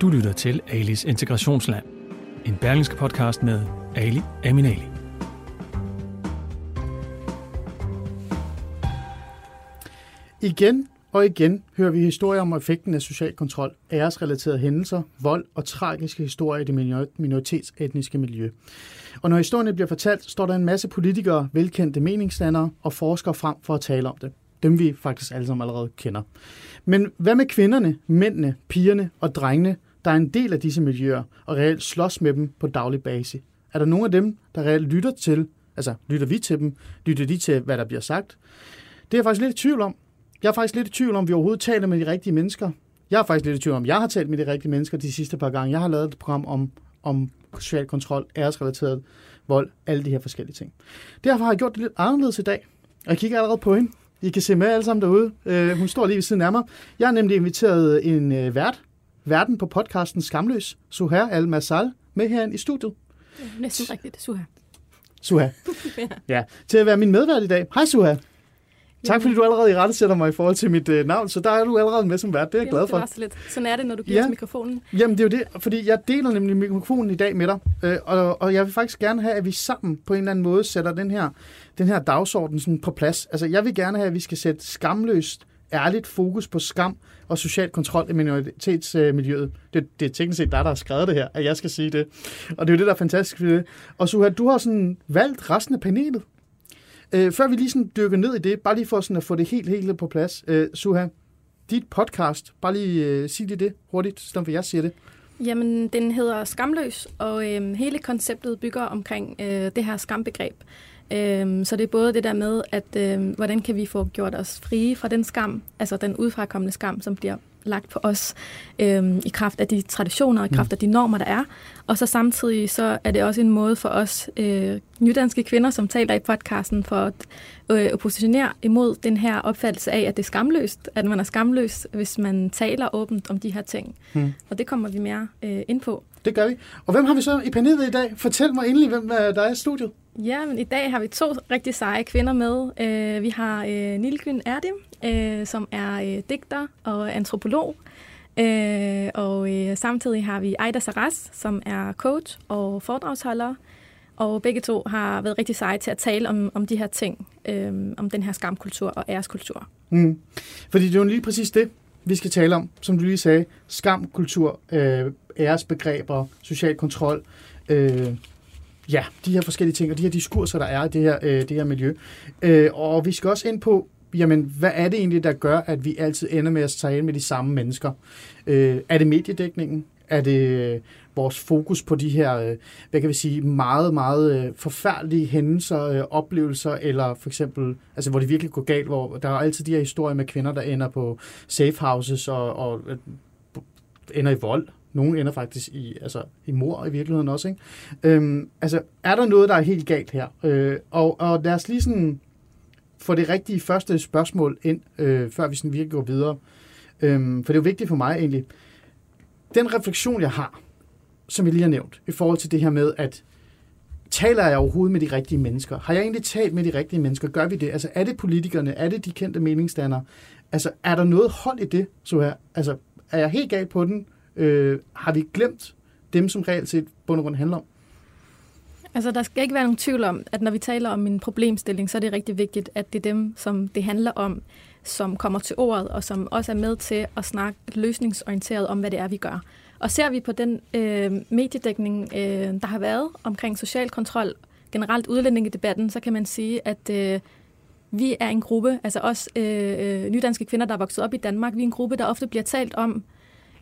Du lytter til Alis Integrationsland, en berlingske podcast med Ali Aminali. Igen og igen hører vi historier om effekten af social kontrol, æresrelaterede hændelser, vold og tragiske historier i det minoritetsetniske miljø. Og når historierne bliver fortalt, står der en masse politikere, velkendte meningsdannere og forskere frem for at tale om det. Dem vi faktisk alle sammen allerede kender. Men hvad med kvinderne, mændene, pigerne og drengene, der er en del af disse miljøer og reelt slås med dem på daglig basis? Er der nogen af dem, der reelt lytter til, altså lytter vi til dem, lytter de til, hvad der bliver sagt? Det er jeg faktisk lidt i tvivl om. Jeg er faktisk lidt i tvivl om, vi overhovedet taler med de rigtige mennesker. Jeg er faktisk lidt i tvivl om, jeg har talt med de rigtige mennesker de sidste par gange. Jeg har lavet et program om, om social kontrol, æresrelateret vold, alle de her forskellige ting. Derfor har jeg gjort det lidt anderledes i dag. Og jeg kigger allerede på hende. I kan se med alle sammen derude. Uh, hun står lige ved siden af mig. Jeg har nemlig inviteret en uh, vært, verden på podcasten Skamløs, Suher Al-Masal, med herinde i studiet. Ja, næsten rigtigt, Suha. Suha. ja. Ja, til at være min medvært i dag. Hej Suha. Tak fordi du allerede i rette sætter mig i forhold til mit øh, navn, så der er du allerede med som vært. Det er jeg glad for. Det var så lidt. Sådan er det, når du giver Ja. os mikrofonen. Jamen det er jo det, fordi jeg deler nemlig mikrofonen i dag med dig, øh, og, og jeg vil faktisk gerne have, at vi sammen på en eller anden måde sætter den her, den her dagsorden sådan på plads. Altså jeg vil gerne have, at vi skal sætte skamløst, ærligt fokus på skam og social kontrol i minoritetsmiljøet. Det, det er teknisk set dig, der har skrevet det her, at jeg skal sige det. Og det er jo det, der er fantastisk ved det. Og Suha, du har sådan valgt resten af panelet. Øh, før vi lige sådan dykker ned i det, bare lige for sådan at få det helt, helt på plads. Øh, Suha, dit podcast, bare lige øh, sig lige det hurtigt, i for jeg siger det. Jamen, den hedder Skamløs, og øh, hele konceptet bygger omkring øh, det her skambegreb. Øhm, så det er både det der med, at øh, hvordan kan vi få gjort os frie fra den skam, altså den udfrakommende skam, som bliver lagt på os øhm, i kraft af de traditioner og i kraft af de normer, der er. Og så samtidig så er det også en måde for os øh, nydanske kvinder, som taler i podcasten, for at øh, oppositionere imod den her opfattelse af, at det er skamløst, at man er skamløs, hvis man taler åbent om de her ting. Hmm. Og det kommer vi mere øh, ind på. Det gør vi. Og hvem har vi så i panelet i dag? Fortæl mig endelig, hvem øh, der er i studiet. Ja, men i dag har vi to rigtig seje kvinder med. Øh, vi har øh, Nilgyn Erdim, øh, som er øh, digter og antropolog. Øh, og øh, samtidig har vi Aida Saras, som er coach og foredragsholder. Og begge to har været rigtig seje til at tale om, om de her ting, øh, om den her skamkultur og æreskultur. Mm. Fordi det er jo lige præcis det, vi skal tale om, som du lige sagde. Skamkultur, øh, æresbegreber, social kontrol, øh, ja, de her forskellige ting, og de her diskurser, der er i det her, øh, det her miljø. Øh, og vi skal også ind på, jamen, hvad er det egentlig, der gør, at vi altid ender med at tale med de samme mennesker? Øh, er det mediedækningen? Er det øh, vores fokus på de her, øh, hvad kan vi sige, meget, meget øh, forfærdelige hændelser, øh, oplevelser, eller for eksempel, altså hvor det virkelig går galt, hvor der er altid de her historier med kvinder, der ender på safe houses og, og øh, ender i vold. Nogle ender faktisk i, altså, i mor i virkeligheden også. Ikke? Øhm, altså, er der noget, der er helt galt her? Øh, og, og lad os lige sådan få det rigtige første spørgsmål ind, øh, før vi sådan virkelig går videre. Øhm, for det er jo vigtigt for mig egentlig. Den refleksion, jeg har, som jeg lige har nævnt, i forhold til det her med, at taler jeg overhovedet med de rigtige mennesker? Har jeg egentlig talt med de rigtige mennesker? Gør vi det? Altså, er det politikerne? Er det de kendte meningsdannere? Altså, er der noget hold i det, så her? Altså, er jeg helt galt på den? Øh, har vi glemt dem, som reelt set bund og grund handler om? Altså, der skal ikke være nogen tvivl om, at når vi taler om en problemstilling, så er det rigtig vigtigt, at det er dem, som det handler om, som kommer til ordet, og som også er med til at snakke løsningsorienteret om, hvad det er, vi gør. Og ser vi på den øh, mediedækning, øh, der har været omkring social kontrol, generelt udlændingedebatten, så kan man sige, at øh, vi er en gruppe, altså os øh, øh, nydanske kvinder, der er vokset op i Danmark, vi er en gruppe, der ofte bliver talt om,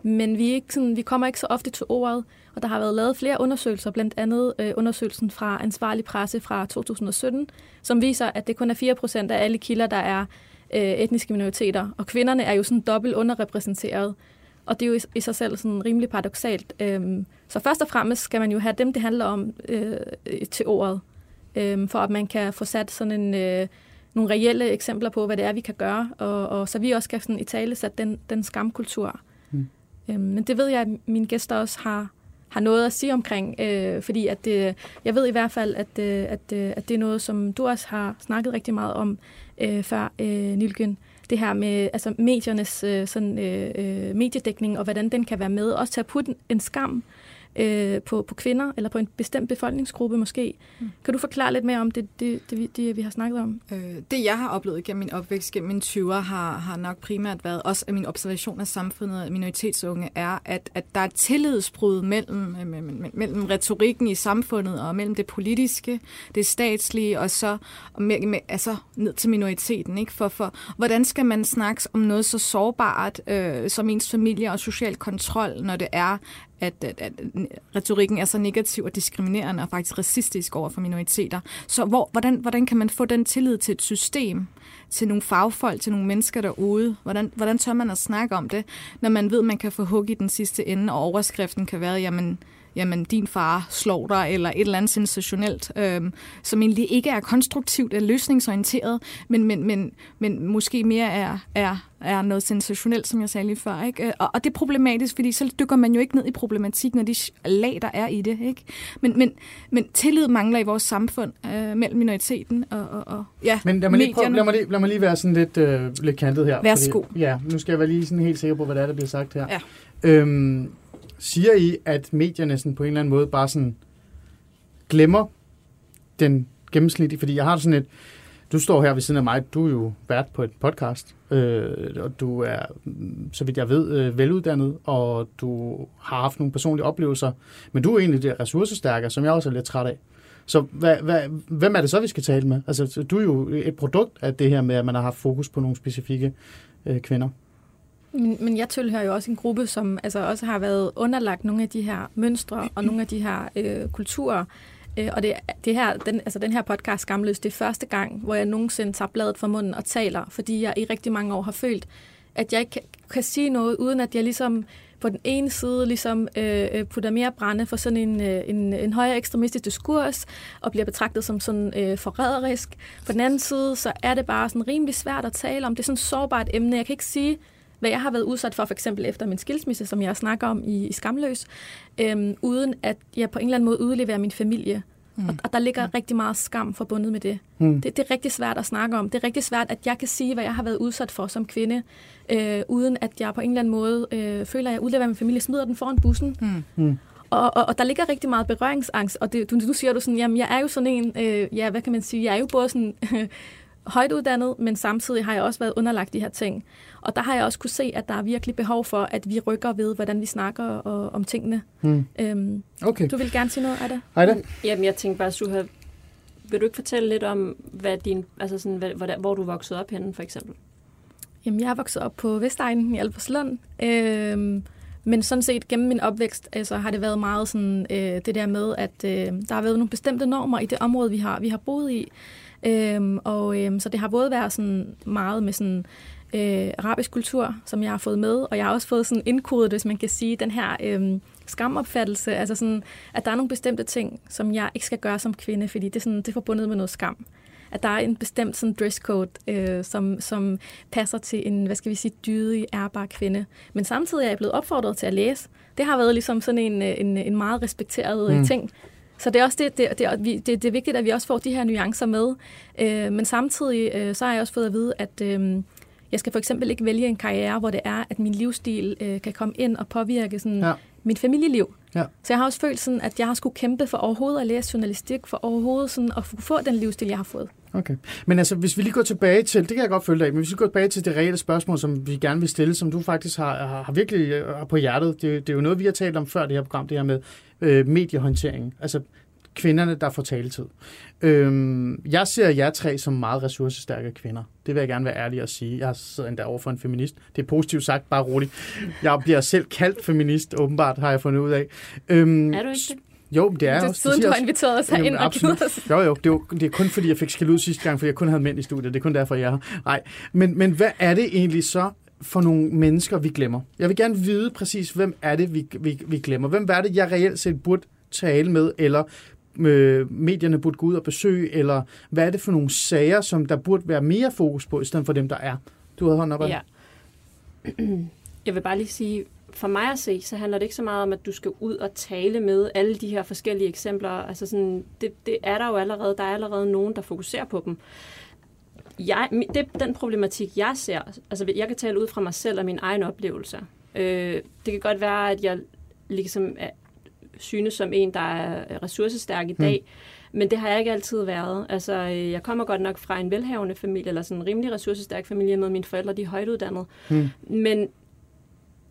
men vi, er ikke sådan, vi kommer ikke så ofte til ordet, og der har været lavet flere undersøgelser, blandt andet øh, undersøgelsen fra Ansvarlig Presse fra 2017, som viser, at det kun er 4% af alle kilder, der er øh, etniske minoriteter, og kvinderne er jo sådan dobbelt underrepræsenteret. Og det er jo i, sig selv sådan rimelig paradoxalt. Øhm, så først og fremmest skal man jo have dem, det handler om, øh, øh til ordet, øh, for at man kan få sat sådan en, øh, nogle reelle eksempler på, hvad det er, vi kan gøre, og, og så vi også kan sådan i tale sætte den, den skamkultur. Øh, men det ved jeg, at mine gæster også har, har noget at sige omkring, øh, fordi at det, jeg ved i hvert fald, at, øh, at, øh, at det er noget, som du også har snakket rigtig meget om øh, før, øh, Nilgen det her med altså mediernes øh, sådan, øh, øh, mediedækning, og hvordan den kan være med, også til at putte en skam øh, på, på kvinder, eller på en bestemt befolkningsgruppe måske. Mm. Kan du forklare lidt mere om det, det, det, det vi har snakket om? Øh, det, jeg har oplevet gennem min opvækst, gennem mine 20'er, har, har nok primært været, også af min observation af samfundet og minoritetsunge, er, at, at der er tillidsbrud mellem, mellem, mellem retorikken i samfundet og mellem det politiske, det statslige, og så og med, med, altså, ned til minoriteten. Ikke? For, for hvordan skal man snakke om noget så sårbart øh, som ens familie og social kontrol, når det er, at, at, at retorikken er så negativ og diskriminerende og faktisk racistisk over for minoriteter. Så hvor, hvordan, hvordan kan man få den tillid til et system, til nogle fagfolk, til nogle mennesker derude? Hvordan, hvordan tør man at snakke om det, når man ved, at man kan få hug i den sidste ende, og overskriften kan være, jamen, jamen din far slår dig, eller et eller andet sensationelt, øhm, som egentlig ikke er konstruktivt eller løsningsorienteret, men, men, men, men måske mere er, er, er noget sensationelt, som jeg sagde lige før. Ikke? Og, og det er problematisk, fordi så dykker man jo ikke ned i problematikken og de lag, der er i det. Ikke? Men, men, men tillid mangler i vores samfund øh, mellem minoriteten og, og, og ja, Men lad mig, lige prøve, lad, mig lige, lad mig lige være sådan lidt, øh, lidt kantet her. Værsgo. Fordi, ja, nu skal jeg være lige sådan helt sikker på, hvad det er, der bliver sagt her. Ja. Øhm, Siger I, at medierne sådan på en eller anden måde bare sådan glemmer den gennemsnitlige? Fordi jeg har sådan et... Du står her ved siden af mig, du er jo vært på et podcast, øh, og du er, så vidt jeg ved, øh, veluddannet, og du har haft nogle personlige oplevelser, men du er egentlig det ressourcestærke, som jeg også er lidt træt af. Så hvad, hvad, hvem er det så, vi skal tale med? Altså, du er jo et produkt af det her med, at man har haft fokus på nogle specifikke øh, kvinder. Men, men jeg tilhører jo også en gruppe, som altså også har været underlagt nogle af de her mønstre og nogle af de her øh, kulturer. Øh, og det, det her, den, altså den her podcast Skamløs, det er første gang, hvor jeg nogensinde tager bladet fra munden og taler, fordi jeg i rigtig mange år har følt, at jeg ikke kan, kan sige noget, uden at jeg ligesom på den ene side ligesom øh, øh, putter mere brænde for sådan en, øh, en, en højere ekstremistisk diskurs, og bliver betragtet som sådan øh, forræderisk. På den anden side, så er det bare sådan rimelig svært at tale om. Det er sådan et sårbart emne. Jeg kan ikke sige, hvad jeg har været udsat for, for eksempel efter min skilsmisse, som jeg snakker om i, i Skamløs, øhm, uden at jeg på en eller anden måde udleverer min familie. Mm. Og, og der ligger mm. rigtig meget skam forbundet med det. Mm. det. Det er rigtig svært at snakke om. Det er rigtig svært, at jeg kan sige, hvad jeg har været udsat for som kvinde, øh, uden at jeg på en eller anden måde øh, føler, at jeg udleverer min familie, smider den foran bussen. Mm. Mm. Og, og, og der ligger rigtig meget berøringsangst, og det, du, nu siger du sådan, jamen jeg er jo sådan en, øh, ja, hvad kan man sige, jeg er jo både sådan højt uddannet, men samtidig har jeg også været underlagt de her ting. Og der har jeg også kunne se, at der er virkelig behov for, at vi rykker ved, hvordan vi snakker og, om tingene. Hmm. Øhm, okay. Du vil gerne sige noget, Ada? Ada? Jamen, jeg tænkte bare, Suha, vil du ikke fortælle lidt om, hvad din, altså sådan, hvad, hvor, hvor du voksede op henne, for eksempel? Jamen, jeg er vokset op på Vestegnen i Albertslund. Øhm, men sådan set gennem min opvækst altså, har det været meget sådan, øh, det der med, at øh, der har været nogle bestemte normer i det område, vi har, vi har boet i. Øhm, og øhm, så det har både været sådan meget med sådan øh, arabisk kultur, som jeg har fået med, og jeg har også fået sådan indkodet, hvis man kan sige, den her øh, skamopfattelse, altså sådan, at der er nogle bestemte ting, som jeg ikke skal gøre som kvinde, fordi det er, sådan, det er forbundet med noget skam. At der er en bestemt sådan dresscode, øh, som, som passer til en, hvad skal vi sige, dydig, ærbar kvinde. Men samtidig er jeg blevet opfordret til at læse. Det har været ligesom sådan en, en, en meget respekteret øh, mm. ting, så det er også det, det, det, det, det er vigtigt, at vi også får de her nuancer med. Øh, men samtidig øh, så har jeg også fået at vide, at øh, jeg skal for eksempel ikke vælge en karriere, hvor det er, at min livsstil øh, kan komme ind og påvirke sådan, ja. mit familieliv. Ja. Så jeg har også følt, sådan, at jeg har skulle kæmpe for overhovedet at læse journalistik, for overhovedet sådan, at få den livsstil, jeg har fået. Okay. Men altså, hvis vi lige går tilbage til, det kan jeg godt følge dig men hvis vi går tilbage til det reelle spørgsmål, som vi gerne vil stille, som du faktisk har, har, har virkelig øh, på hjertet, det, det er jo noget, vi har talt om før det her program, det her med øh, mediehåndtering. Altså, kvinderne, der får taletid. Øhm, jeg ser jer tre som meget ressourcestærke kvinder. Det vil jeg gerne være ærlig at sige. Jeg sidder endda over for en feminist. Det er positivt sagt, bare roligt. Jeg bliver selv kaldt feminist, åbenbart, har jeg fundet ud af. Øhm, er du ikke det? Jo, det er det er også. Siden du har inviteret os herind og givet os. Jo, jo, det er, det er kun fordi, jeg fik skæld ud sidste gang, fordi jeg kun havde mænd i studiet. Det er kun derfor, jeg er her. Nej, men, men hvad er det egentlig så for nogle mennesker, vi glemmer? Jeg vil gerne vide præcis, hvem er det, vi, vi, vi glemmer? Hvem er det, jeg reelt set burde tale med, eller øh, medierne burde gå ud og besøge, eller hvad er det for nogle sager, som der burde være mere fokus på, i stedet for dem, der er? Du havde hånden op Ja. Jeg vil bare lige sige, for mig at se, så handler det ikke så meget om, at du skal ud og tale med alle de her forskellige eksempler. Altså sådan, det, det er der jo allerede. Der er allerede nogen, der fokuserer på dem. Jeg, det, den problematik, jeg ser, altså jeg kan tale ud fra mig selv og min egen oplevelse. Øh, det kan godt være, at jeg ligesom er, synes som en, der er ressourcestærk i dag, mm. men det har jeg ikke altid været. Altså, jeg kommer godt nok fra en velhavende familie, eller sådan en rimelig ressourcestærk familie med mine forældre, de er højt uddannede. Mm. Men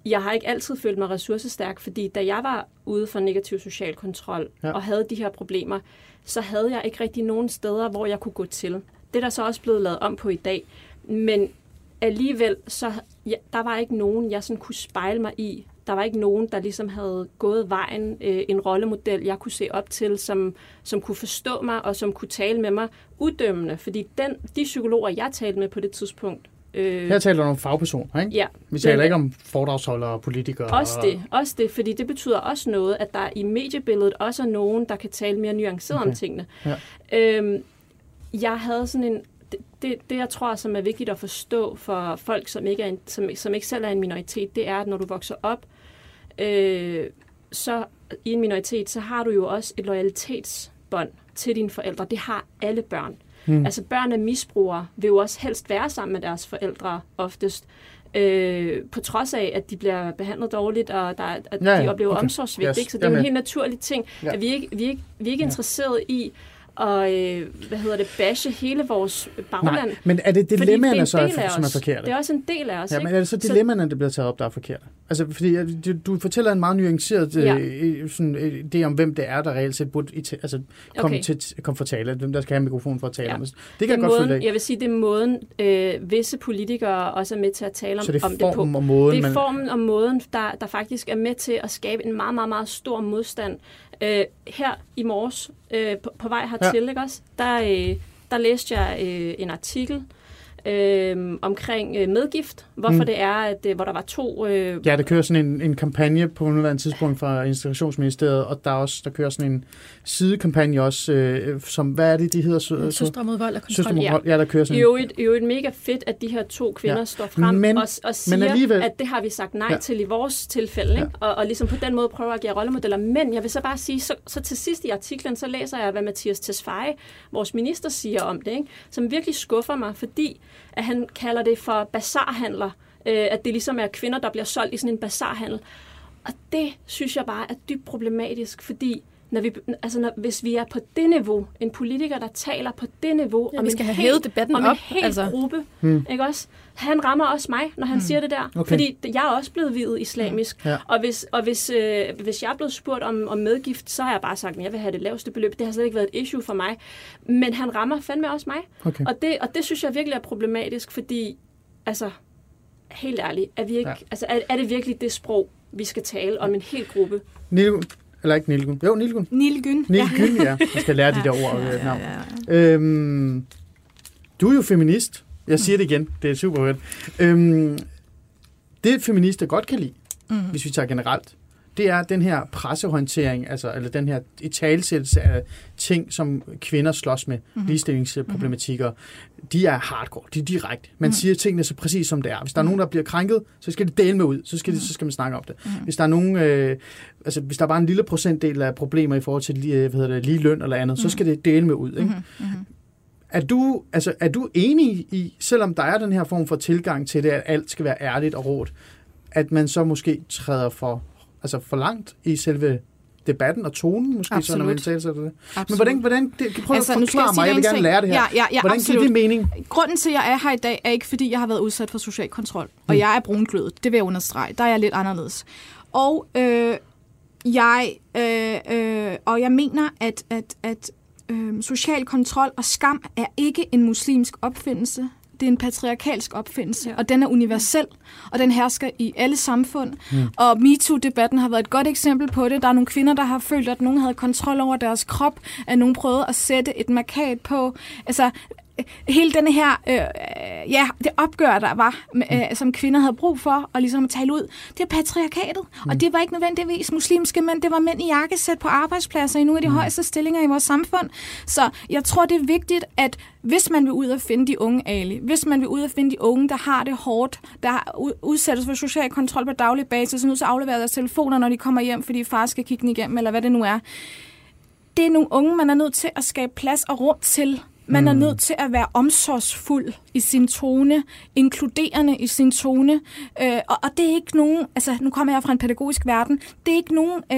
jeg har ikke altid følt mig ressourcestærk, fordi da jeg var ude for negativ social kontrol ja. og havde de her problemer, så havde jeg ikke rigtig nogen steder, hvor jeg kunne gå til. Det er der så også blevet lavet om på i dag. Men alligevel, så ja, der var ikke nogen, jeg sådan kunne spejle mig i. Der var ikke nogen, der ligesom havde gået vejen, øh, en rollemodel, jeg kunne se op til, som, som kunne forstå mig og som kunne tale med mig uddømmende. Fordi den, de psykologer, jeg talte med på det tidspunkt, Øh, Her taler du om fagpersoner, ikke? Ja. Vi taler men, ikke om foredragsholdere og politikere. Også det, også det, fordi det betyder også noget, at der i mediebilledet også er nogen, der kan tale mere nuanceret okay. om tingene. Ja. Øhm, jeg havde sådan en... Det, det, det, jeg tror, som er vigtigt at forstå for folk, som ikke, er en, som, som ikke selv er en minoritet, det er, at når du vokser op, øh, så i en minoritet, så har du jo også et loyalitetsbånd til dine forældre. Det har alle børn. Mm. Altså børn af misbrugere vil jo også helst være sammen med deres forældre oftest. Øh, på trods af, at de bliver behandlet dårligt, og der, at ja, ja. de oplever okay. omsorgsvigt. Yes. Ikke? Så det er jo en helt naturlig ting, ja. at vi ikke, vi ikke, vi er ikke ja. interesseret i og øh, hvad hedder det, bashe hele vores bagland. Nej, men er det dilemmaerne, så, er, som er forkerte? Det er også en del af os. Ja, ikke? men er det så dilemmaerne, der bliver taget op, der er forkerte? Altså, fordi du, fortæller en meget nuanceret ja. øh, sådan, øh, det om, hvem det er, der reelt set burde altså, komme okay. til kom for tale, hvem der skal have mikrofon for at tale ja. om. Det kan det jeg godt følge Jeg vil sige, det er måden, øh, visse politikere også er med til at tale om, så det er om det på. Og måden, det er formen og måden, der, der faktisk er med til at skabe en meget, meget, meget stor modstand Øh, her i morges, øh, på, på vej hertil, ja. ikke også, der, øh, der læste jeg øh, en artikel, øh, omkring øh, medgift. Hvorfor mm. det er, at øh, hvor der var to... Øh, ja, der kører sådan en, en kampagne på nuværende tidspunkt fra Institutionsministeriet, og der er også der kører sådan en sidekampagne også, øh, som, hvad er det, de hedder? Så, Søstre mod vold og kontrol. Søstre mod vold, ja, der kører sådan en... Jo, et, jo et mega fedt, at de her to kvinder ja. står frem men, og, og siger, men alligevel... at det har vi sagt nej ja. til i vores tilfælde, ikke? Ja. Og, og ligesom på den måde prøver at give rollemodeller. Men jeg vil så bare sige, så, så til sidst i artiklen, så læser jeg, hvad Mathias Tesfaye, vores minister, siger om det, ikke? som virkelig skuffer mig, fordi at han kalder det for bazarhandler, øh, at det ligesom er kvinder, der bliver solgt i sådan en bazarhandel. Og det synes jeg bare er dybt problematisk, fordi når vi, altså når, hvis vi er på det niveau, en politiker, der taler på det niveau, ja, om vi skal have hævet debatten om op, en hel altså. gruppe, hmm. ikke også? Han rammer også mig, når han hmm. siger det der. Okay. Fordi jeg er også blevet videt islamisk. Ja. Og, hvis, og hvis, øh, hvis jeg er blevet spurgt om, om medgift, så har jeg bare sagt, at jeg vil have det laveste beløb. Det har slet ikke været et issue for mig. Men han rammer fandme også mig. Okay. Og, det, og det synes jeg virkelig er problematisk, fordi, altså, helt ærligt, er, vi ikke, ja. altså, er, er det virkelig det sprog, vi skal tale om en hel gruppe? Eller ikke Nilgun. Jo, Nilgun. Nilgun. Nilgun, ja. Jeg skal lære de der ord. Ja, ja, ja, ja. Øhm, du er jo feminist. Jeg siger det igen. Det er super godt. Øhm, det feminister godt kan lide, mm. hvis vi tager generelt, det er den her pressehåndtering, altså, eller den her italesættelse af ting, som kvinder slås med, mm-hmm. ligestillingsproblematikker. De er hardcore, de er direkte. Man mm. siger tingene så præcis som det er. Hvis der er mm. nogen, der bliver krænket, så skal det dele med ud, så skal, det, så skal man snakke om det. Mm. Hvis der er nogen, øh, altså hvis der er bare en lille procentdel af problemer i forhold til hvad hedder det, lige løn eller andet, mm. så skal det dele med ud. Ikke? Mm-hmm. Er du, altså, er du enig i, selvom der er den her form for tilgang til det, at alt skal være ærligt og råt, at man så måske træder for altså for langt i selve debatten og tonen, måske, så når man Absolut. taler det. Absolut. Men hvordan, hvordan det, prøv Altså, at jeg forklare sige mig, jeg vil gerne lære det her. Ja, ja, ja, hvordan giver absolut. det mening? Grunden til, at jeg er her i dag, er ikke, fordi jeg har været udsat for social kontrol. Og Mm. jeg er brunglødet, det vil jeg understrege. Der er jeg lidt anderledes. Og øh, jeg, øh, øh, og jeg mener, at, at, at øh, social kontrol og skam er ikke en muslimsk opfindelse. Det er en patriarkalsk opfindelse, ja. og den er universel, og den hersker i alle samfund. Mm. Og MeToo-debatten har været et godt eksempel på det. Der er nogle kvinder, der har følt, at nogen havde kontrol over deres krop, at nogen prøvede at sætte et markat på. Altså, hele den her, øh, ja, det opgør, der var, øh, som kvinder havde brug for, og ligesom at tale ud, det er patriarkatet. Mm. Og det var ikke nødvendigvis muslimske mænd, det var mænd i jakkesæt på arbejdspladser i nogle af de mm. højeste stillinger i vores samfund. Så jeg tror, det er vigtigt, at hvis man vil ud og finde de unge Ali, hvis man vil ud og finde de unge, der har det hårdt, der udsættes for social kontrol på daglig basis, som nødt til at aflevere deres telefoner, når de kommer hjem, fordi far skal kigge den igennem, eller hvad det nu er. Det er nogle unge, man er nødt til at skabe plads og rum til. Man er nødt til at være omsorgsfuld i sin tone, inkluderende i sin tone. Øh, og, og det er ikke nogen, altså nu kommer jeg fra en pædagogisk verden, det er ikke nogen øh,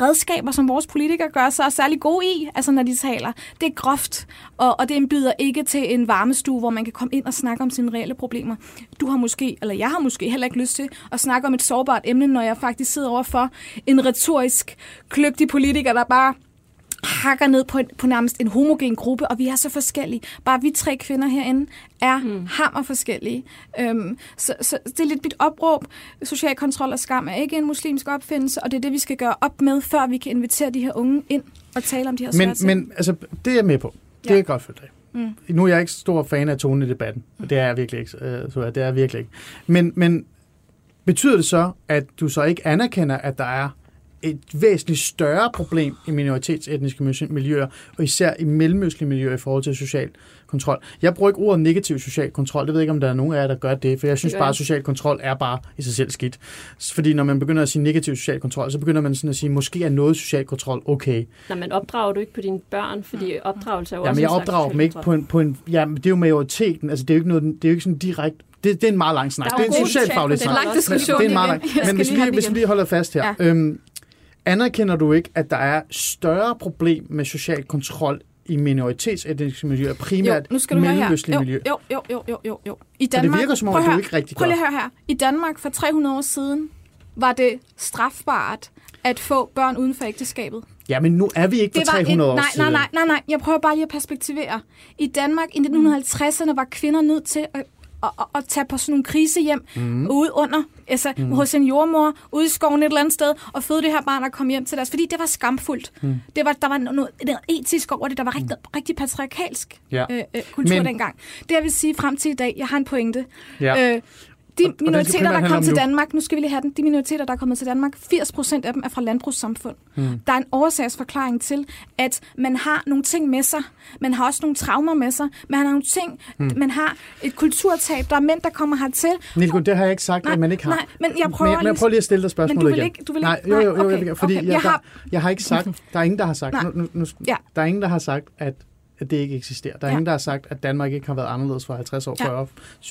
redskaber, som vores politikere gør sig særlig gode i, altså når de taler. Det er groft, og, og det byder ikke til en varmestue, hvor man kan komme ind og snakke om sine reelle problemer. Du har måske, eller jeg har måske heller ikke lyst til at snakke om et sårbart emne, når jeg faktisk sidder overfor en retorisk kløgtig politiker, der bare hakker ned på, en, på nærmest en homogen gruppe, og vi er så forskellige. Bare vi tre kvinder herinde er mm. hammer forskellige. Øhm, så, så det er lidt mit opråb. Social kontrol og skam er ikke en muslimsk opfindelse, og det er det, vi skal gøre op med, før vi kan invitere de her unge ind og tale om de her svære Men, ting. men altså, det er jeg med på. Det er Ja. jeg godt følt af. Mm. Nu er jeg ikke stor fan af tonen i debatten, og det er jeg virkelig ikke. Øh, så det er jeg virkelig ikke. Men, men betyder det så, at du så ikke anerkender, at der er et væsentligt større problem i minoritetsetniske miljø- miljøer, og især i mellemøstlige miljøer i forhold til social kontrol. Jeg bruger ikke ordet negativ social kontrol. Det ved jeg ikke, om der er nogen af jer, der gør det, for jeg synes bare, at social kontrol er bare i sig selv skidt. Fordi når man begynder at sige negativ social kontrol, så begynder man sådan at sige, måske er noget social kontrol okay. Nå, men opdrager du ikke på dine børn, fordi opdragelse er jo Ja, også men jeg opdrager dem ikke på en, på en... Ja, men det er jo majoriteten. Altså, det er jo ikke, noget, det er jo ikke sådan direkte... Det, det er en meget lang snak. Det er en socialfaglig social snak. Det er en lang diskussion det er en meget lang. Men hvis vi, hvis vi holder fast her. Ja. Øhm, anerkender du ikke, at der er større problem med social kontrol i minoritetsetniske miljøer, primært jo, nu skal du mellemøstlige miljøer? jo, jo, jo, jo, jo, jo. I For det Danmark, virker som om, at du ikke rigtig Prøv lige at høre her. I Danmark for 300 år siden var det strafbart at få børn uden for ægteskabet. Ja, men nu er vi ikke for 300 år nej, siden. nej, nej, nej, nej. Jeg prøver bare lige at perspektivere. I Danmark i 1950'erne var kvinder nødt til at, at, at, at tage på sådan nogle krisehjem mm. ude under, altså mm. hos en jordmor, ude i skoven et eller andet sted, og føde det her barn og komme hjem til deres, fordi det var skamfuldt. Mm. Det var, der var noget, noget etisk over det, der var rigtig, mm. rigtig patriarkalsk Ja. øh, øh, kultur Men- dengang. Det jeg vil sige frem til i dag, jeg har en pointe. Ja. Øh, de Og- og minoriteter, primært der kom om til nu. Danmark, nu skal vi lige have den, de minoriteter, der er kommet til Danmark, 80 procent af dem er fra landbrugssamfund. Mm. Der er en årsagsforklaring til, at man har nogle ting med sig. Man har også nogle traumer med sig. Man har nogle ting, mm. man har et kulturtab. Der er mænd, der kommer hertil. Nico, det har jeg ikke sagt, Nej, at man ikke har. nej, men jeg prøver men jeg, men jeg lige- prøver lige at stille dig spørgsmålet Men du vil igen. ikke- du vil nej, ikke- jo, jo, jo, nej, okay, fordi okay. jeg, Jeg der, har- jeg har ikke sagt, der er ingen, der har sagt, Nej. nu, nu, nu, Ja. der er ingen, der har sagt, at at det ikke eksisterer. Der er Ja. ingen, der har sagt, at Danmark ikke har været anderledes for 50 år, Ja. 40,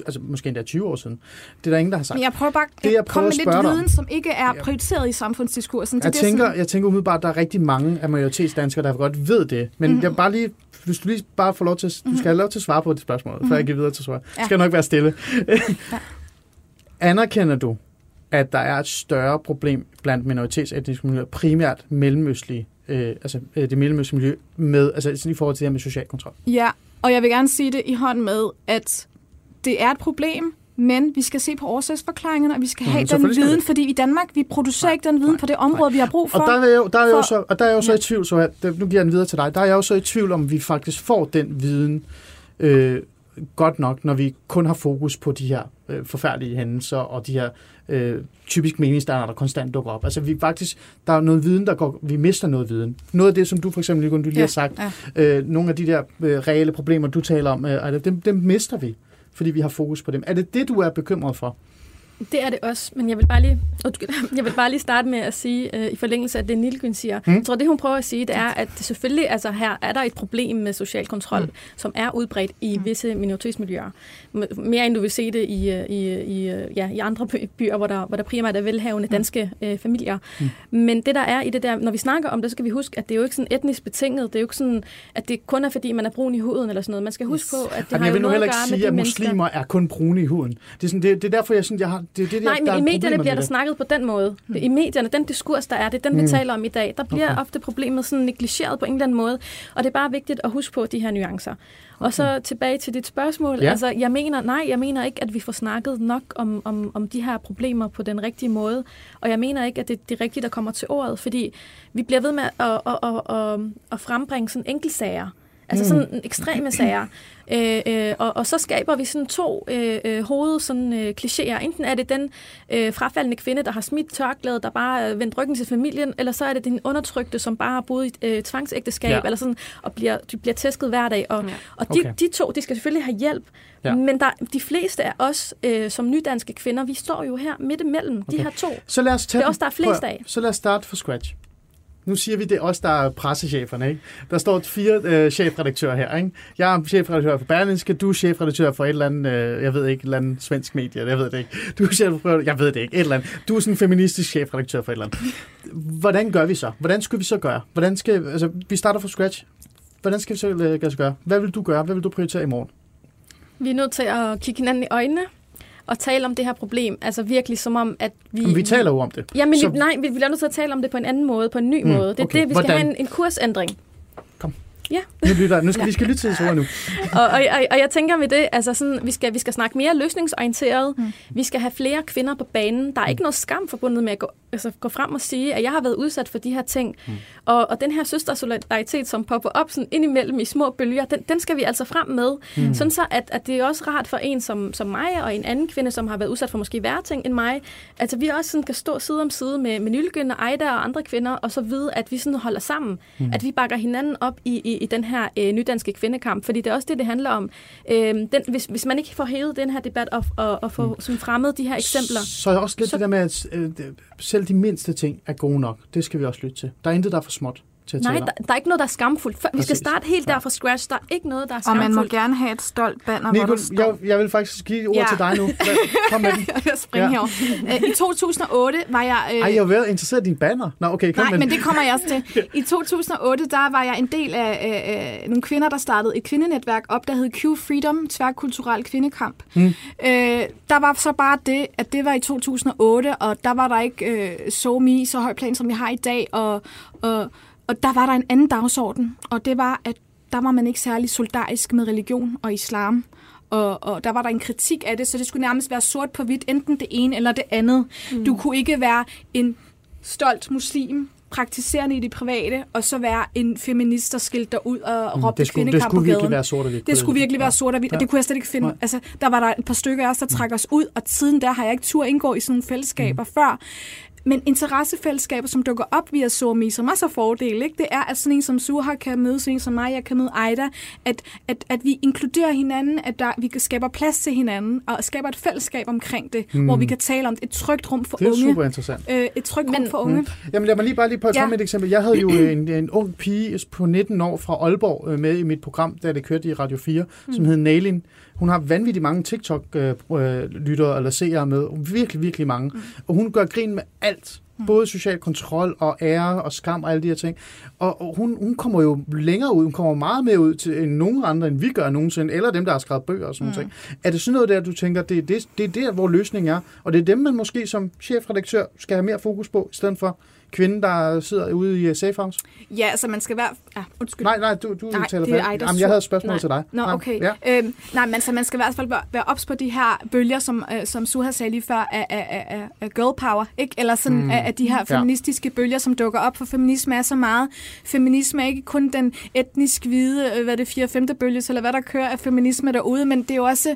altså måske endda 20 år siden. Det er der ingen, der har sagt. Men jeg prøver bare Det, jeg at prøver komme med at lidt viden, som ikke er prioriteret i samfundsdiskursen. Det Jeg det, tænker, som- jeg tænker umiddelbart, at der er rigtig mange af majoritetsdanskere, der godt ved det. Men Mhm. mm. jeg bare lige, hvis du lige bare får lov til, du skal have lov til at svare på det spørgsmål, mm. før jeg giver videre til svar. Ja. Ja. Skal nok være stille. Anerkender du, at der er et større problem blandt minoritetsetniske miljøer, primært mellemøstlige, øh, altså øh, det mellemøstlige miljø, med, altså sådan i forhold til det her med social kontrol? Ja, og jeg vil gerne sige det i hånd med, at det er et problem, men vi skal se på årsagsforklaringerne, og vi skal have den selvfølgelig skal viden, vi. fordi i Danmark, vi producerer ikke den viden på det område, vi har brug for. Og der er jo, der er jeg jo for- så, og der er jo så Ja. i tvivl, så jeg, nu giver jeg den videre til dig, der er jeg jo så i tvivl om, vi faktisk får den viden øh, godt nok, når vi kun har fokus på de her øh, forfærdelige hændelser og de her øh, typisk meningsstandarder, der konstant dukker op. Altså vi faktisk, der er noget viden, der går, vi mister noget viden. Noget af det, som du for eksempel, Nico, du lige Ja, har sagt, ja. øh, nogle af de der øh, reelle problemer, du taler om, øh, dem, dem mister vi, fordi vi har fokus på dem. Er det det, du er bekymret for? Det er det også, men jeg vil bare lige, jeg vil bare lige starte med at sige, øh, i forlængelse af det, Nilgyn siger. Mm. Jeg tror, det hun prøver at sige, det er, at selvfølgelig, altså her er der et problem med social kontrol, mm. som er udbredt i mm. visse minoritetsmiljøer. Mere end du vil se det i, øh, i, i, øh, ja, i andre by- byer, hvor der, hvor der primært er velhavende danske øh, familier. Mm. Men det der er i det der, når vi snakker om det, så skal vi huske, at det er jo ikke sådan etnisk betinget. Det er jo ikke sådan, at det kun er fordi, man er brun i huden eller sådan noget. Man skal huske på, at det Jamen, har jeg jo vil nu noget at ikke gøre med sige, de at muslimer er kun brune i huden. Det er, sådan, det, det er derfor, jeg synes, jeg har... Det, er det, der, Nej, der men er i medierne bliver der snakket på den måde. Mm. I medierne, den diskurs, der er, det er den, vi Mm. taler om i dag. Der bliver Okay. okay. ofte problemet sådan negligeret på en eller anden måde. Og det er bare vigtigt at huske på de her nuancer. Og så tilbage til dit spørgsmål. Ja. Altså, jeg mener, nej, jeg mener ikke, at vi får snakket nok om, om, om de her problemer på den rigtige måde. Og jeg mener ikke, at det er det rigtige, der kommer til ordet. Fordi vi bliver ved med at, at, at, at, at frembringe sådan enkeltsager. Altså Mm. sådan ekstreme sager. Øh, øh, og, og så skaber vi sådan to øh, øh, hoved sådan, øh, klichéer. Enten er det den øh, frafaldende kvinde, der har smidt tørklædet, der bare øh, vendt ryggen til familien, eller så er det den undertrykte, som bare har boet i et øh, tvangsægteskab, Ja. eller sådan, og bliver, de bliver tæsket hver dag. Og, Ja. og de, Okay. de to, de skal selvfølgelig have hjælp, Ja. men der, de fleste af os øh, som nydanske kvinder, vi står jo her midt imellem okay. De her to. Så lad os tage Det er også, der er flest af. Så lad os starte fra scratch. Nu siger vi, det er os, der er pressecheferne. Ikke? Der står fire øh, chefredaktører her. Ikke? Jeg er chefredaktør for Berlingske, du er chefredaktør for et eller andet, øh, jeg ved ikke, et eller andet svensk medie, jeg ved det ikke. Du er chefredaktør, jeg ved det ikke, et eller andet. Du er sådan en feministisk chefredaktør for et eller andet. Hvordan gør vi så? Hvordan skal vi så gøre? Hvordan skal, altså, vi starter fra scratch. Hvordan skal vi så øh, gøre? gøre? Hvad vil du gøre? Hvad vil du prioritere i morgen? Vi er nødt til at kigge hinanden i øjnene og tale om det her problem. Altså virkelig som om, at vi... Jamen, vi taler jo om det. Ja, men Så- nej, vi vi bliver nødt til at tale om det på en anden måde, på en ny mm, måde. Det er okay. det, vi skal Hvordan? have en, en kursændring. Kom. Ja, Nu, lytter, nu skal vi skal lytte til det nu. og, og, og, og jeg tænker med det, altså sådan, vi skal, vi skal snakke mere løsningsorienteret. Mm. Vi skal have flere kvinder på banen. Der er ikke noget skam forbundet med at gå, altså, gå frem og sige, at jeg har været udsat for de her ting. Mm. Og, og den her søstersolidaritet, som popper op sådan indimellem i små bølger, den, den skal vi altså frem med. Mm. Sådan så, at, at det er også rart for en som, som mig og en anden kvinde, som har været udsat for måske værre ting end mig, altså vi også sådan kan stå side om side med, med Nylgen og Ejda og andre kvinder, og så vide, at vi sådan holder sammen. Mm. At vi bakker hinanden op i, i, i den her øh, nydanske kvindekamp. Fordi det er også det, det handler om. Øh, den, hvis, hvis man ikke får hævet den her debat og, og, og får mm. fremmet de her eksempler, Så er også lidt Så- det der med, at øh, selv de mindste ting er gode nok. Det skal vi også lytte til. Der er intet, der er for småt til at Nej, tale om. der, der er ikke noget, der er skamfuldt. Vi skal starte helt der fra scratch. Der er ikke noget, der er Og skamfuldt. man må gerne have et stolt banner, hvor Nico, der står... jeg, jeg vil faktisk give ord Ja. til dig nu. Kom med den. Jeg vil springe Ja. ja. herover. Øh, I 2008 var jeg... Øh, Ej, jeg har været interesseret i dine banner. Nå, okay, kom Nej, med men det kommer jeg også til. I 2008, der var jeg en del af øh, øh, nogle kvinder, der startede et kvindenetværk op, der hed Q Freedom, tværkulturel kvindekamp. Mm. Øh, der var så bare det, at det var i 2008, og der var der ikke øh, so me, så høj plan, som vi har i dag, og, og, og der var der en anden dagsorden, og det var, at der var man ikke særlig solidarisk med religion og islam. Og, og der var der en kritik af det, så det skulle nærmest være sort på hvidt, enten det ene eller det andet. Mm. Du kunne ikke være en stolt muslim, praktiserende i det private, og så være en feminist, der skilte dig ud og råbte det skulle, det kvindekamp skulle på virkelig gaden. være sort og hvidt. Det skulle virkelig være sort og hvidt, og det kunne jeg slet ikke finde. Nej. Altså, der var der et par stykker af os, der trak os ud, og siden der har jeg ikke tur indgå i sådan nogle fællesskaber mm. før. Men interessefællesskaber, som dukker op via SoMe, som også har fordele, ikke? det er, at sådan en som Suha kan møde sådan en som mig, jeg kan møde Ejda, at, at, at vi inkluderer hinanden, at der, vi skaber plads til hinanden, og skaber et fællesskab omkring det, mm. hvor vi kan tale om et trygt rum for Det er unge. super interessant. Øh, et trygt rum Men- for unge. Jamen lad mig lige bare lige på Ja. et eksempel. Jeg havde jo en, en ung pige på 19 år fra Aalborg øh, med i mit program, da det kørte i Radio 4, mm. som hed Nailin. Hun har vanvittigt mange TikTok-lyttere eller seere med. Virkelig, virkelig mange. Mm. Og hun gør grin med alt. Både social kontrol og ære og skam og alle de her ting. Og, og hun, hun kommer jo længere ud. Hun kommer meget mere ud til end nogen andre, end vi gør nogensinde. Eller dem, der har skrevet bøger og sådan mm. ting. Er det sådan noget der, du tænker, det er, det, det er der, hvor løsningen er? Og det er dem, man måske som chefredaktør skal have mere fokus på, i stedet for kvinden, der sidder ude i Safe House? Ja, altså man skal være... Ja, undskyld. Nej, nej, du, du Nej, taler det er. Ej, Jamen, jeg havde et spørgsmål Nej. til dig. Nå, okay. Ja. Øhm, nej, men så man skal i hvert fald være, ops på de her bølger, som, øh, som Suha sagde lige før, af, af, af, af girl power, ikke? Eller sådan mm. af, af de her Ja. feministiske bølger, som dukker op, for feminisme er så meget. Feminisme er ikke kun den etnisk hvide, øh, hvad er det, 4. 5. bølge, eller hvad der kører af feminisme derude, men det er jo også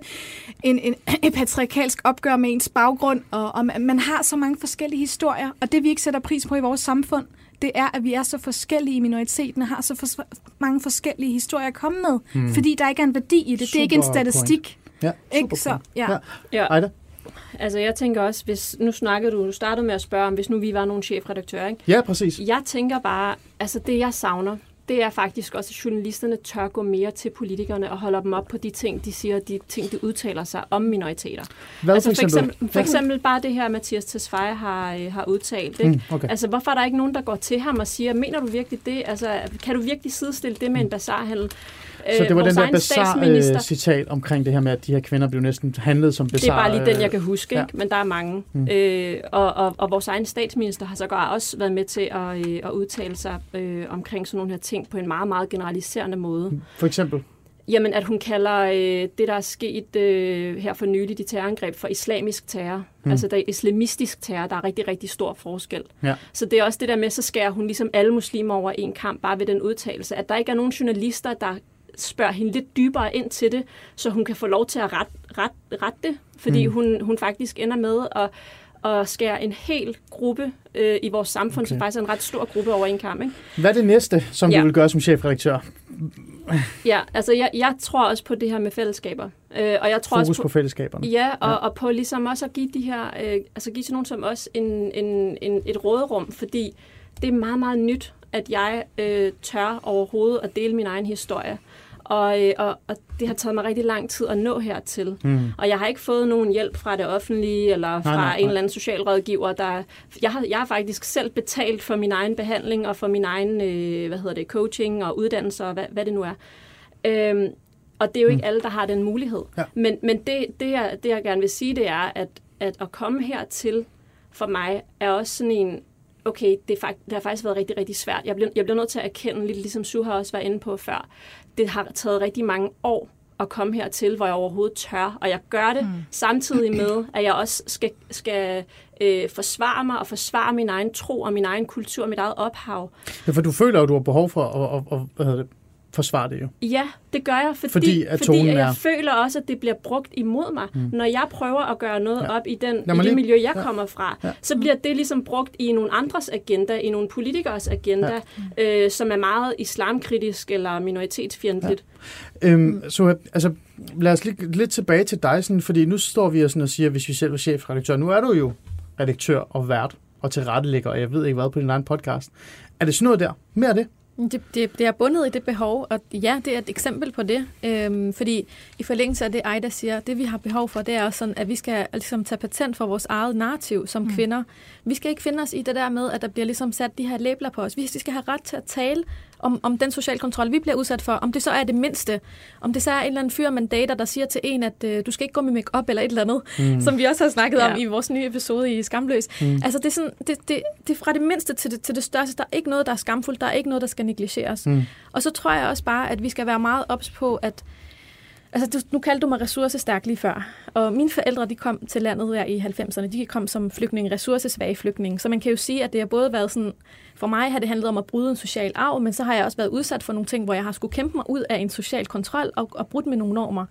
en, en, et patriarkalsk opgør med ens baggrund, og, og man man har så mange forskellige historier, og det vi ikke sætter pris på i vores samfund, det er, at vi er så forskellige i minoriteten, og har så for, mange forskellige historier at komme med, mm. fordi der ikke er en værdi i det. det er ikke en Super point. statistik. Ja, Ikke? super Så. Ja. Ja. Ejda? Altså, jeg tænker også, hvis nu snakkede du, du startede med at spørge, om hvis nu vi var nogle chefredaktører, ikke? Ja, præcis. Jeg tænker bare, altså det jeg savner, det er faktisk også, at journalisterne tør gå mere til politikerne og holder dem op på de ting, de siger, de ting, de udtaler sig om minoriteter. Hvad altså for eksempel? For eksempel, for eksempel bare det her, Mathias Tesfaye har, øh, har udtalt. Ikke? Mm, okay. Altså, hvorfor er der ikke nogen, der går til ham og siger, mener du virkelig det? Altså, kan du virkelig sidestille det med en bazarhandel? Så det var Øh, den der bizarre statsminister- øh, citat omkring det her med, at de her kvinder blev næsten handlet som Det er bizarre... bare lige den, jeg kan øh, huske, ja. ikke? men der er mange. Mm. Mm. Øh, og, og, og vores egen statsminister har så også været med til at, øh, at udtale sig øh, omkring sådan nogle her ting på en meget, meget generaliserende måde. For eksempel. Jamen, at hun kalder øh, det, der er sket øh, her for nylig, i terrorangreb, for islamisk terror. Mm. Mm. Altså, der er islamistisk terror, der er rigtig, rigtig stor forskel. Ja. Så det er også det der med, så skærer hun ligesom alle muslimer over en kamp, bare ved den udtalelse. At der ikke er nogen journalister, der spørger hende lidt dybere ind til det, så hun kan få lov til at rette ret, ret det. Fordi Mm. hun, hun faktisk ender med at, at skære en hel gruppe øh, i vores samfund, okay. som faktisk er en ret stor gruppe over en kamp. Ikke? Hvad er det næste, som ja. Du vil gøre som chefredaktør? Ja, altså jeg, jeg tror også på det her med fællesskaber. Øh, og jeg tror Fokus også på, på fællesskaberne. Ja, og, Ja. og på ligesom også at give de her, øh, altså give til nogen som os en, en, en, et råderum, fordi det er meget, meget nyt, at jeg øh, tør overhovedet at dele min egen historie. Og, øh, og, og det har taget mig rigtig lang tid at nå hertil. Mm. Og jeg har ikke fået nogen hjælp fra det offentlige, eller fra nej, nej. en eller anden socialrådgiver. Der, jeg, har, jeg har faktisk selv betalt for min egen behandling, og for min egen øh, hvad hedder det, coaching og uddannelse, og hvad, hvad det nu er. Øhm, og det er jo ikke Mm. alle, der har den mulighed. Ja. Men, men det, det, jeg, det, jeg gerne vil sige, det er, at, at at komme hertil for mig, er også sådan en, okay, det, er fakt, det har faktisk været rigtig, rigtig svært. Jeg bliver, jeg bliver nødt til at erkende, lidt ligesom Su har også været inde på før, det har taget rigtig mange år at komme hertil, hvor jeg overhovedet tør, og jeg gør det mm. samtidig med, at jeg også skal, skal øh, forsvare mig og forsvare min egen tro og min egen kultur og mit eget ophav. Ja, for du føler jo, du har behov for at, at, at, hvad hedder det, forsvare det jo. Ja, det gør jeg, fordi, Fordi at fordi jeg er- føler også, at det bliver brugt imod mig. Mm. Når jeg prøver at gøre noget Ja. ja. op i, den, i det lige- miljø, jeg ja. ja. kommer fra, Ja. ja. så bliver det ligesom brugt i nogle andres agenda, i nogle politikers agenda, ja. øh, som er meget islamkritisk eller minoritetsfjendtligt. Øhm, så altså, lad os lige, lidt tilbage til dig, sådan, fordi nu står vi og, sådan og siger, hvis vi selv var chefredaktør. Nu er du jo redaktør og vært og tilrettelægger, og jeg ved ikke hvad på din egen podcast. Er det sådan noget der? Mere af det? Det, det, det er bundet i det behov, og ja, det er et eksempel på det. Øhm, fordi i forlængelse af det, Ejda siger, det vi har behov for, det er også sådan, at vi skal ligesom, tage patent for vores eget narrativ som mm. kvinder. Vi skal ikke finde os i det der med, at der bliver ligesom sat de her labler på os. Vi skal have ret til at tale om, om den social kontrol, vi bliver udsat for. Om det så er det mindste. Om det så er en eller anden fyr, man dater, der siger til en, at øh, du skal ikke gå med make-up eller et eller andet, mm. som vi også har snakket ja. om i vores nye episode i Skamløs. Mm. Altså det er, sådan, det, det, det er fra det mindste til det, til det største. Der er ikke noget, der er skamfuldt. Der er ikke noget, der skal negligeres. Mm. Og så tror jeg også bare, at vi skal være meget ops på, at Altså, du, nu kaldte du mig ressourcestærk lige før. Og mine forældre, de kom til landet der i 90'erne. De kom som flygtninge, ressourcesvage flygtninge. Så man kan jo sige, at det har både været sådan... For mig har det handlet om at bryde en social arv, men så har jeg også været udsat for nogle ting, hvor jeg har skulle kæmpe mig ud af en social kontrol og, og brudt med nogle normer.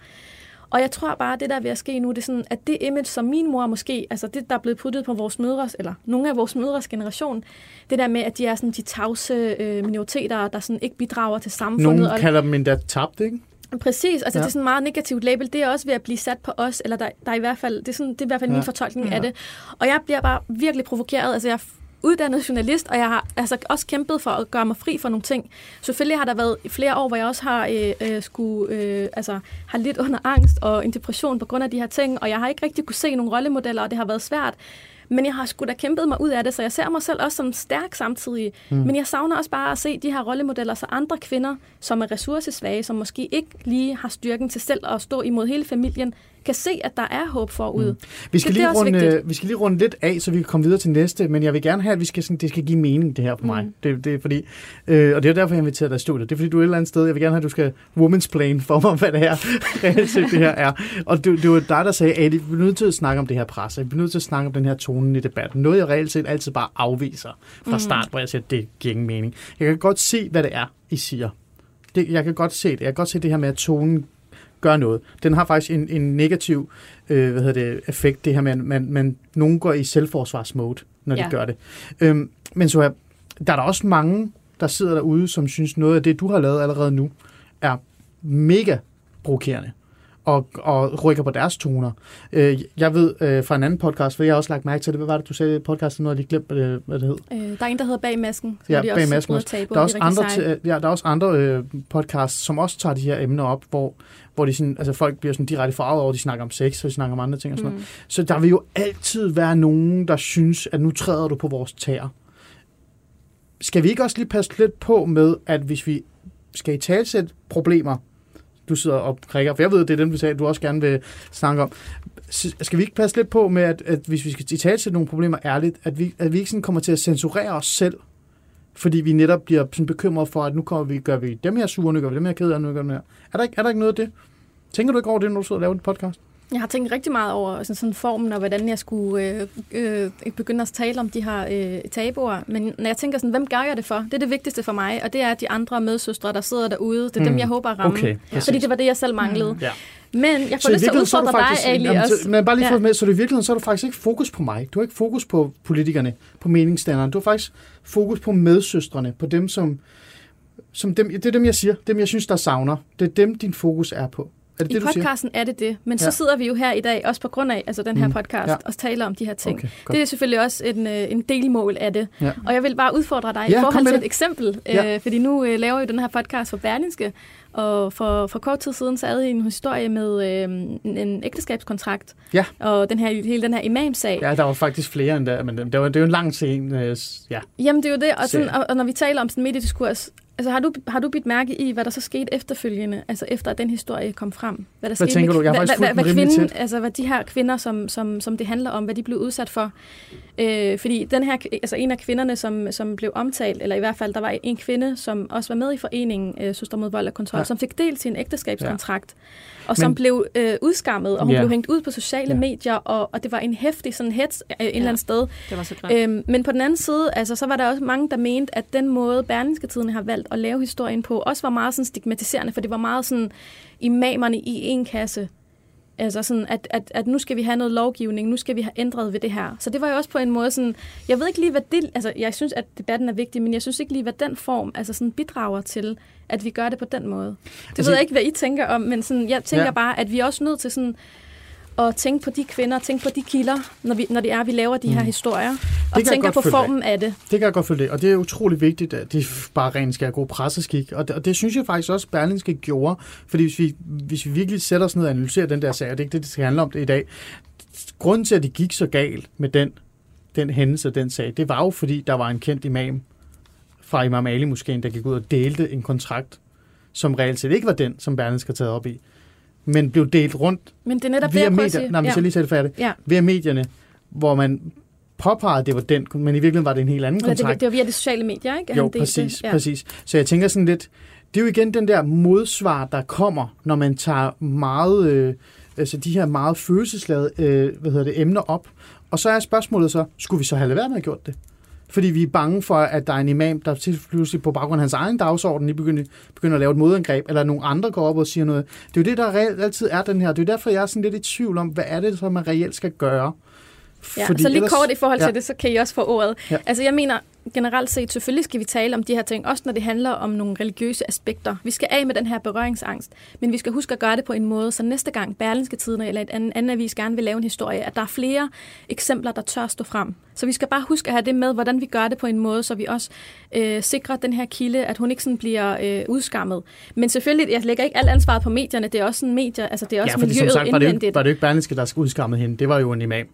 Og jeg tror bare, at det der er ved at ske nu, det er sådan, at det image, som min mor måske, altså det, der er blevet puttet på vores mødres, eller nogle af vores mødres generation, det der med, at de er sådan de tavse øh, minoriteter, der sådan ikke bidrager til samfundet. Og, kalder dem endda tabt, ikke? Præcis, altså Ja. det er sådan et meget negativt label. Det er også ved at blive sat på os, eller der, der er i hvert fald, det er, sådan, det er i hvert fald Ja. min fortolkning Ja. af det. Og jeg bliver bare virkelig provokeret. Altså jeg er uddannet journalist, og jeg har altså også kæmpet for at gøre mig fri for nogle ting. Selvfølgelig har der været flere år, hvor jeg også har øh, øh, skulle, øh, altså, har lidt under angst og en depression på grund af de her ting, og jeg har ikke rigtig kunne se nogle rollemodeller, og det har været svært. Men jeg har sgu da kæmpet mig ud af det, så jeg ser mig selv også som stærk samtidig. Mm. Men jeg savner også bare at se de her rollemodeller, så andre kvinder, som er ressourcesvage, som måske ikke lige har styrken til selv at stå imod hele familien, kan se, at der er håb forud. Mm. Vi skal, Det- det lige også runde, vi skal lige runde lidt af, så vi kan komme videre til næste, men jeg vil gerne have, at vi skal, sådan, det skal give mening, det her for mig. Mm. Det, det er fordi, øh, og det er derfor, jeg inviterer dig i studiet. Det er fordi, du er et eller andet sted, jeg vil gerne have, at du skal womansplain for mig, hvad det her det her er. Og det, det var dig, der sagde, at vi er nødt til at snakke om det her pres, vi er nødt til at snakke om den her tone i debatten. Noget, jeg reelt set altid bare afviser fra start, hvor jeg siger, at det giver ingen mening. Jeg kan godt se, hvad det er, I siger. Det, jeg kan godt se det. Jeg kan godt se det her med, at tonen gør noget. Den har faktisk en, en negativ øh, hvad hedder det, effekt, det her med, at man, man, nogen går i selvforsvarsmode, når de Ja. gør det. Øhm, men så er der er der også mange, der sidder derude, som synes noget af det, du har lavet allerede nu, er mega provokerende. Og, og rykker på deres toner. Øh, jeg ved øh, fra en anden podcast, for jeg har også lagt mærke til det. Hvad var det, du sagde i podcasten? Nu har jeg lige glemt, øh, hvad det hed. Øh, der er en, der hedder Bag Masken. Ja, de bag masken også. Der er også andre, ja, der er også andre øh, podcasts, som også tager de her emner op, hvor, hvor de sådan, altså folk bliver sådan direkte farvet over, de snakker om sex, og de snakker om andre ting og sådan mm. noget. Så der vil jo altid være nogen, der synes, at nu træder du på vores tæer. Skal vi ikke også lige passe lidt på med, at hvis vi skal i talsætte problemer, du sidder og prikker? for jeg ved, at det er dem, vi sagde, du også gerne vil snakke om. Skal vi ikke passe lidt på med, at, at hvis vi skal i tale til nogle problemer ærligt, at vi, at vi ikke sådan kommer til at censurere os selv, fordi vi netop bliver sådan bekymret for, at nu kommer vi, gør vi dem her sure, nu gør vi dem her kede, nu gør vi dem her. Er der, ikke, er der ikke noget af det? Tænker du ikke over det, når du sidder og laver en podcast? Jeg har tænkt rigtig meget over sådan, sådan formen, og hvordan jeg skulle øh, øh, begynde at tale om de her øh, tabuer. Men når jeg tænker sådan, hvem gør jeg det for? Det er det vigtigste for mig, og det er de andre medsøstre, der sidder derude. Det er mm. dem, jeg håber at ramme. Okay. Fordi det var det, jeg selv manglede. Ja. Men jeg får lyst til at udfordre dig, faktisk- Ali, jamen, også. så- Men bare lige for Ja. med, så i virkeligheden, så er du faktisk ikke fokus på mig. Du har ikke fokus på politikerne, på meningsdannerne. Du har faktisk fokus på medsøstrene, på dem, som, som dem, det er dem, jeg siger. Dem, jeg synes, der savner. Det er dem, din fokus er på. Er det I det, podcasten er det det, men Ja. så sidder vi jo her i dag, også på grund af altså den her Mm, podcast, ja. og taler om de her ting. Okay, godt. det er selvfølgelig også en, øh, en delmål af det. Ja. Og jeg vil bare udfordre dig Ja, i forhold til det. et eksempel, Ja. øh, fordi nu øh, laver jeg jo den her podcast for Berlingske, og for, for kort tid siden så havde jeg en historie med øh, en, en ægteskabskontrakt, Ja. og den her, hele den her imamsag. Ja, der var faktisk flere end der, men det var, det er jo en lang scene. øh, Ja. Jamen det er jo det, og, sådan, og, og når vi taler om sådan mediediskurs, altså har du, har du bidt mærke i, hvad der så skete efterfølgende, altså efter at den historie kom frem? Hvad, der Hvad tænker med, du? Jeg har hvad, faktisk hvad, hvad, rimelig kvinden, altså hvad de her kvinder, som, som, som det handler om, hvad de blev udsat for. Øh, fordi den her, altså en af kvinderne, som, som blev omtalt, eller i hvert fald, der var en kvinde, som også var med i foreningen øh, Søster mod vold og kontrol, Ja. ja. som fik delt sin ægteskabskontrakt, og som Men- blev øh, udskammet, og hun Ja. blev hængt ud på sociale Ja. medier, og, og det var en hæftig sådan hets øh, et eller andet sted. Det var så grimt. Øhm, men på den anden side, altså, så var der også mange, der mente, at den måde, Berlingske Tidene har valgt at lave historien på, også var meget sådan stigmatiserende, for det var meget sådan imamerne i en kasse. Altså sådan, at, at, at nu skal vi have noget lovgivning, nu skal vi have ændret ved det her. Så det var jo også på en måde sådan, jeg ved ikke lige, hvad det, altså jeg synes, at debatten er vigtig, men jeg synes ikke lige, hvad den form altså sådan bidrager til, at vi gør det på den måde. Det Altså, ved jeg ikke, hvad I tænker om, men sådan, jeg tænker ja. bare, at vi er også nødt til sådan, at tænke på de kvinder, tænke på de kilder, når, vi, når det er, vi laver de her historier, kan og tænker på formen af det. Det kan jeg godt følge det, og det er utrolig vigtigt, at det bare rent skal have god presseskik, og det, og det synes jeg faktisk også, Berlingske gjorde, fordi hvis vi, hvis vi virkelig sætter os ned og analyserer den der sag, og det er ikke det, det skal handle om det i dag, grunden til, at det gik så galt med den, den hændelse, den sag, det var jo, fordi der var en kendt imam fra Imam Ali Moskeen, der gik ud og delte en kontrakt, som reelt set ikke var den, som Berlingske har taget op i, men blev delt rundt Men det er netop det, via at medier, nej, hvis ja. jeg lige sætter det færdigt, Ja. via medierne, hvor man påpegede, at det var den, men i virkeligheden var det en helt anden Eller det, kontrakt. det var via de sociale medier, ikke? Jo, præcis, det. Ja. præcis. Så jeg tænker sådan lidt, det er jo igen den der modsvar, der kommer, når man tager meget, øh, altså de her meget følelsesladede øh, hvad hedder det, emner op. Og så er spørgsmålet så, skulle vi så have lade være med at have gjort det? Fordi vi er bange for, at der er en imam, der pludselig på baggrund af hans egen dagsorden lige begynder, begynder at lave et modangreb, eller nogle andre går op og siger noget. Det er jo det, der reelt altid er den her. Det er jo derfor, jeg er sådan lidt i tvivl om, hvad er det, som man reelt skal gøre? Ja, så lige ellers- kort i forhold til ja. det, så kan I også få ordet. Ja. Altså jeg mener generelt set, selvfølgelig skal vi tale om de her ting, også når det handler om nogle religiøse aspekter. Vi skal af med den her berøringsangst, men vi skal huske at gøre det på en måde, så næste gang Berlinske Tidene eller et anden, anden avis gerne vil lave en historie, at der er flere eksempler, der tør stå frem. Så vi skal bare huske at have det med, hvordan vi gør det på en måde, så vi også øh, sikrer den her kilde, at hun ikke sådan bliver øh, udskammet. Men selvfølgelig, jeg lægger ikke alt ansvaret på medierne, det er også sådan medier, altså det er også Ja, fordi som miljøet sagt, var det, indvendigt. var det ikke Berlingske, der skulle udskamme hende. Det var jo en imam.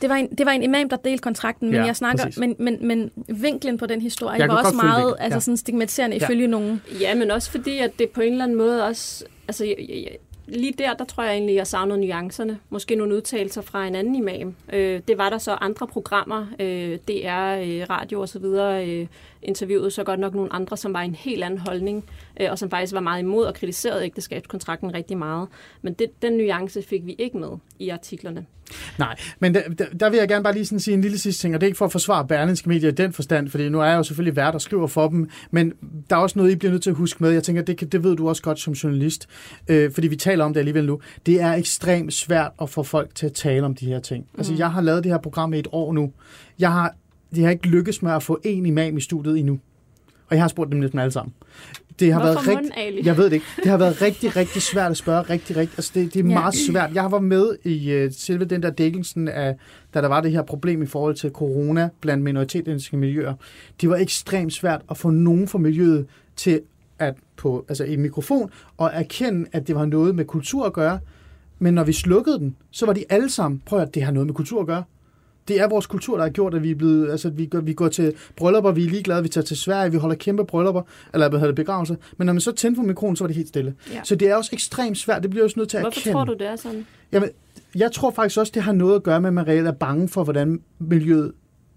Det var, en, det var en imam, der delte kontrakten, men Ja, jeg snakker, præcis. men, men, men vinklen på den historie Jeg var også meget vinklen, altså ja. sådan stigmatiserende Ja. ifølge nogen. Ja, men også fordi, at det på en eller anden måde også... Altså, jeg, jeg, lige der, der tror jeg egentlig, jeg savnede nuancerne. Måske nogle udtalelser fra en anden imam. Øh, det var der så andre programmer, øh, DR, øh, radio og så videre, øh, interviewede så godt nok nogle andre, som var i en helt anden holdning, øh, og som faktisk var meget imod og kritiserede ægteskabskontrakten rigtig meget. Men det, den nuance fik vi ikke med i artiklerne. Nej, men der, der, der vil jeg gerne bare lige sådan sige en lille sidste ting, og det er ikke for at forsvare Berlingske Media i den forstand, fordi nu er jeg jo selvfølgelig vært og skriver for dem, men der er også noget, I bliver nødt til at huske med. Jeg tænker, det, det ved du også godt som journalist, øh, fordi vi taler om det alligevel nu. Det er ekstremt svært at få folk til at tale om de her ting. Mm. Altså, jeg har lavet det her program i et år nu. Jeg har, det har ikke lykkes med at få en imam i studiet endnu. Og jeg har spurgt dem næsten alle sammen. Det har Hvorfor været Ali? jeg ved det ikke. Det har været rigtig, rigtig svært at spørge. Rigtig, rigtig. Altså, det, det er Ja. meget svært. Jeg var med i uh, selve den der dækkelsen af, da der var det her problem i forhold til corona blandt minoritetsetniske miljøer. Det var ekstremt svært at få nogen fra miljøet til på, altså i mikrofon og erkende, at det var noget med kultur at gøre. Men når vi slukkede den, så var de alle sammen, prøv at det har noget med kultur at gøre. Det er vores kultur, der har gjort, at vi er blevet, altså vi går, vi går til bryllupper, vi er ligeglade, vi tager til Sverige, vi holder kæmpe bryllupper, eller hvad hedder det, begravelser. Men når man så tændte for mikrofonen, så var det helt stille. Ja. Så det er også ekstremt svært, det bliver også nødt til at Hvorfor erkende. tror du, det er sådan? Jamen, jeg tror faktisk også, det har noget at gøre med, at man reelt er bange for, hvordan miljøet,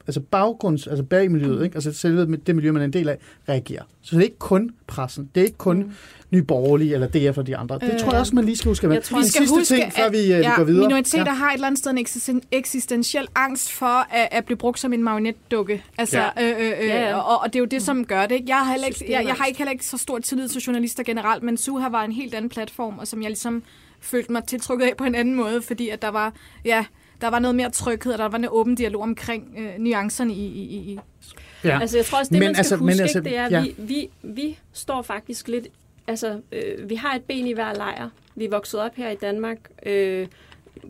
altså baggrunds, altså bag miljøet, ikke? altså selve det miljø, man er en del af, reagerer. Så det er ikke kun pressen, det er ikke kun mm. Nye Borgerlige eller DF og de andre. Det Øh, tror jeg også, man lige skal huske. jeg Jeg tror, Vi skal sidste huske, ting, før at vi, ja, vi går videre. minoriteter har et eller andet sted en eksisten, eksistentiel angst for at, at blive brugt som en marionetdukke. Altså, Ja. ja. øh, øh, øh, Ja, ja. Og, og det er jo det, som gør det. Ikke? Jeg, har heller ikke, jeg, jeg har ikke heller ikke så stor tillid til journalister generelt, men Suha var en helt anden platform, og som jeg ligesom følte mig tiltrykket af på en anden måde, fordi at der var, ja, der var noget mere tryghed, og der var en åben dialog omkring øh, nuancerne i, i, i, Ja. Altså, jeg tror også, det, Men man skal altså- men huske, altså, ikke, det er, ja. at vi, vi, vi står faktisk lidt... Altså, øh, vi har et ben i hver lejr. Vi er vokset op her i Danmark, øh,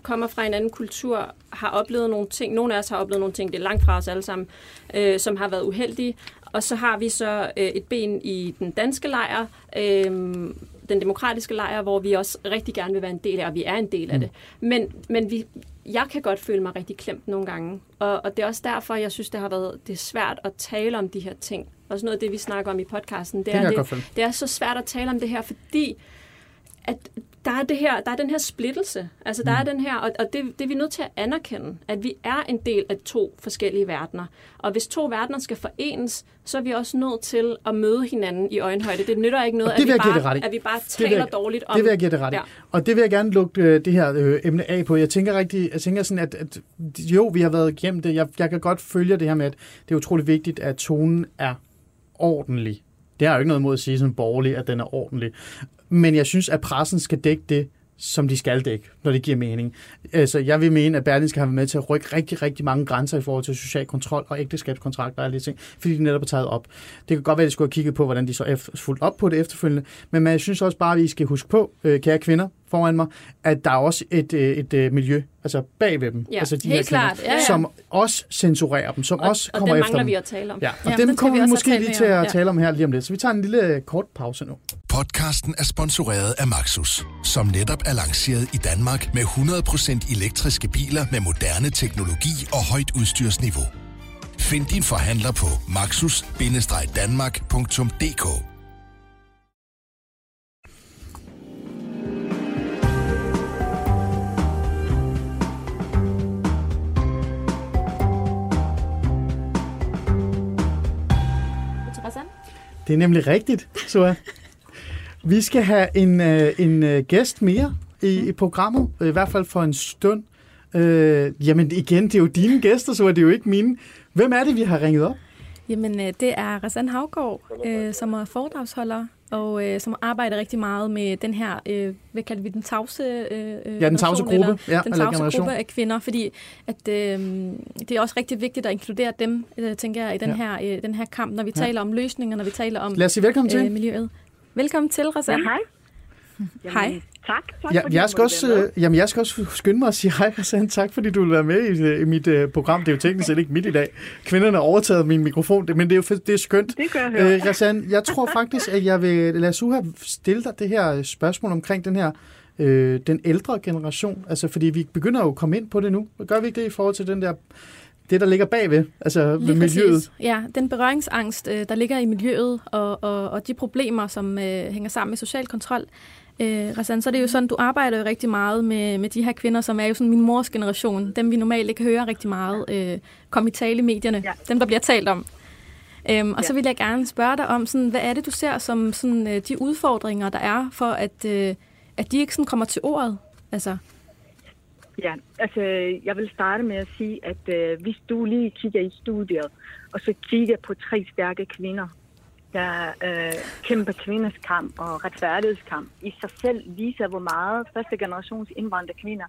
kommer fra en anden kultur, har oplevet nogle ting. Nogle af os har oplevet nogle ting, det er langt fra os alle sammen, øh, som har været uheldige. Og så har vi så øh, et ben i den danske lejr, øh, den demokratiske lejr, hvor vi også rigtig gerne vil være en del af, og vi er en del af det. Men, men vi, jeg kan godt føle mig rigtig klemt nogle gange. Og, og det er også derfor, jeg synes, det har været det er svært at tale om de her ting. Også noget af det, vi snakker om i podcasten. Det, Det er, det, det er så svært at tale om det her, fordi at der er, det her, der er den her splittelse. Altså, der er den her, og, og det, det er vi nødt til at anerkende, at vi er en del af to forskellige verdener. Og hvis to verdener skal forenes, så er vi også nødt til at møde hinanden i øjenhøjde. Det nytter ikke noget, Og det at, vi bare, at vi bare Det taler jeg- dårligt om... Det vil jeg give dig ret i. Ja. Og det vil jeg gerne lukke øh, det her øh, emne af på. Jeg tænker rigtig, jeg tænker sådan, at, at jo, vi har været igennem det. Jeg, jeg kan godt følge det her med, at det er utrolig vigtigt, at tonen er ordentlig. Det har jo ikke noget mod at sige som borgerlig, at den er ordentlig. Men jeg synes, at pressen skal dække det, som de skal dække, når det giver mening. Altså, jeg vil mene, at Berlin skal have været med til at rykke rigtig, rigtig mange grænser i forhold til social kontrol og ægteskabskontrakter og alle de ting, fordi de netop er taget op. Det kan godt være, at de skulle have kigget på, hvordan de så er fulgt op på det efterfølgende, men jeg synes også bare, at vi skal huske på, øh, kære kvinder foran mig, at der er også et, øh, et, et miljø altså bag ved dem, Ja, altså de helt her kvinder, klart. Ja, ja. som også censurerer dem, som Og, også og kommer det efter mangler dem. vi at tale om. Ja, og Ja, dem kommer vi måske lige til at om. Ja. tale om her lige om lidt. Så vi tager en lille øh, kort pause nu. Podcasten er sponsoreret af Maxus, som netop er lanceret i Danmark med 100% elektriske biler med moderne teknologi og højt udstyrsniveau. Find din forhandler på maxus-danmark.dk Det er nemlig rigtigt, så Vi skal have en, øh, en øh, gæst mere i, i programmet, i hvert fald for en stund. Øh, jamen igen, det er jo dine gæster, så er det jo ikke mine. Hvem er det, vi har ringet op? Jamen, øh, det er Rassan Havgård, øh, som er foredragsholder, og øh, som arbejder rigtig meget med den her, øh, hvad kalder vi den tavse øh, Ja, den tavse gruppe. Ja, den eller tavse generation. gruppe af kvinder, fordi at, øh, det er også rigtig vigtigt at inkludere dem, øh, tænker jeg, i den, Ja. her, øh, den her kamp, når vi Ja. taler om løsninger, når vi taler om Lad os sige velkommen til. øh, miljøet. Velkommen til, Rassan. Ja, hej. Jamen, Hej. Tak. tak Ja, fordi jeg, skal også, øh, jamen, jeg skal også skynde mig at sige hej, Hassan. Tak, fordi du vil være med i, øh, i mit øh, program. Det er jo teknisk set ikke mit i dag. Kvinderne har overtaget min mikrofon, men det er jo fedt- det er skønt. Det gør jeg høre. Øh, Rassan, jeg tror faktisk, at jeg vil lade Suha stille dig det her spørgsmål omkring den her øh, den ældre generation. Altså, fordi vi begynder jo at komme ind på det nu. Gør vi ikke det i forhold til den der, det, der ligger bagved, altså ved Lige miljøet? præcis. Ja, den berøringsangst, øh, der ligger i miljøet, og, og, og de problemer, som øh, hænger sammen med social kontrol. Øh, Rassan, så er det jo sådan, du arbejder jo rigtig meget med, med de her kvinder, som er jo sådan min mors generation. Dem, vi normalt ikke hører rigtig meget øh, komme i tale i medierne. Ja. Dem, der bliver talt om. Øhm, og så Ja. vil jeg gerne spørge dig om, sådan, hvad er det, du ser som sådan, øh, de udfordringer, der er, for at, øh, at de ikke sådan kommer til ordet? Altså, Ja, altså, jeg vil starte med at sige, at øh, hvis du lige kigger i studiet, og så kigger på tre stærke kvinder, der øh, kæmper kvinders kamp og retfærdighedskamp, i sig selv viser, hvor meget første generations indvandrere kvinder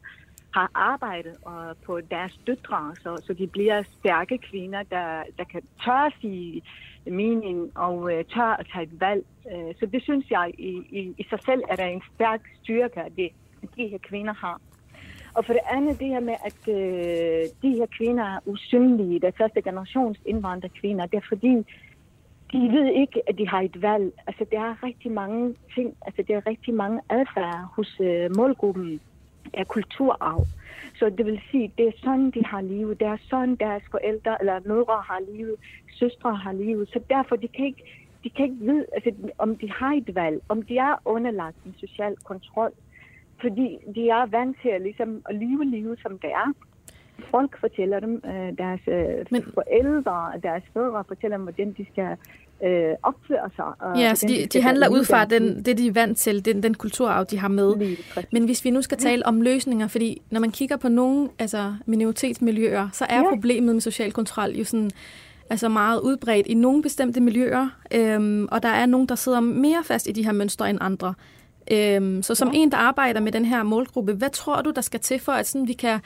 har arbejdet og på deres døtre, så, så de bliver stærke kvinder, der, der kan tør sige mening og øh, tør at tage et valg. Øh, så det synes jeg i, i, i sig selv er der en stærk styrke, det de her kvinder har. Og for det andet det her med, at øh, de her kvinder er usynlige, der første generations indvandrerkvinder, det er fordi, de ved ikke, at de har et valg. Altså, der er rigtig mange ting, altså, der er rigtig mange adfærd hos øh, målgruppen af kulturarv. Så det vil sige, det er sådan, de har livet. Det er sådan, deres forældre eller mødre har livet, søstre har livet. Så derfor, de kan ikke, de kan ikke vide, altså, om de har et valg, om de er underlagt en social kontrol. Fordi de er vant til at, ligesom, at leve livet, som det er. Folk fortæller dem, øh, deres øh, Men... forældre, deres fædre fortæller dem, hvordan de skal øh, opføre sig. Og ja, så de, de handler ud fra den, det, de er vant til, den, den kulturarv, de har med. Men hvis vi nu skal tale om løsninger, fordi når man kigger på nogle altså minoritetsmiljøer, så er ja. problemet med social kontrol jo sådan altså meget udbredt i nogle bestemte miljøer, øhm, og der er nogen, der sidder mere fast i de her mønstre end andre. Øhm, så som ja. en, der arbejder med den her målgruppe, hvad tror du, der skal til for, at sådan, vi kan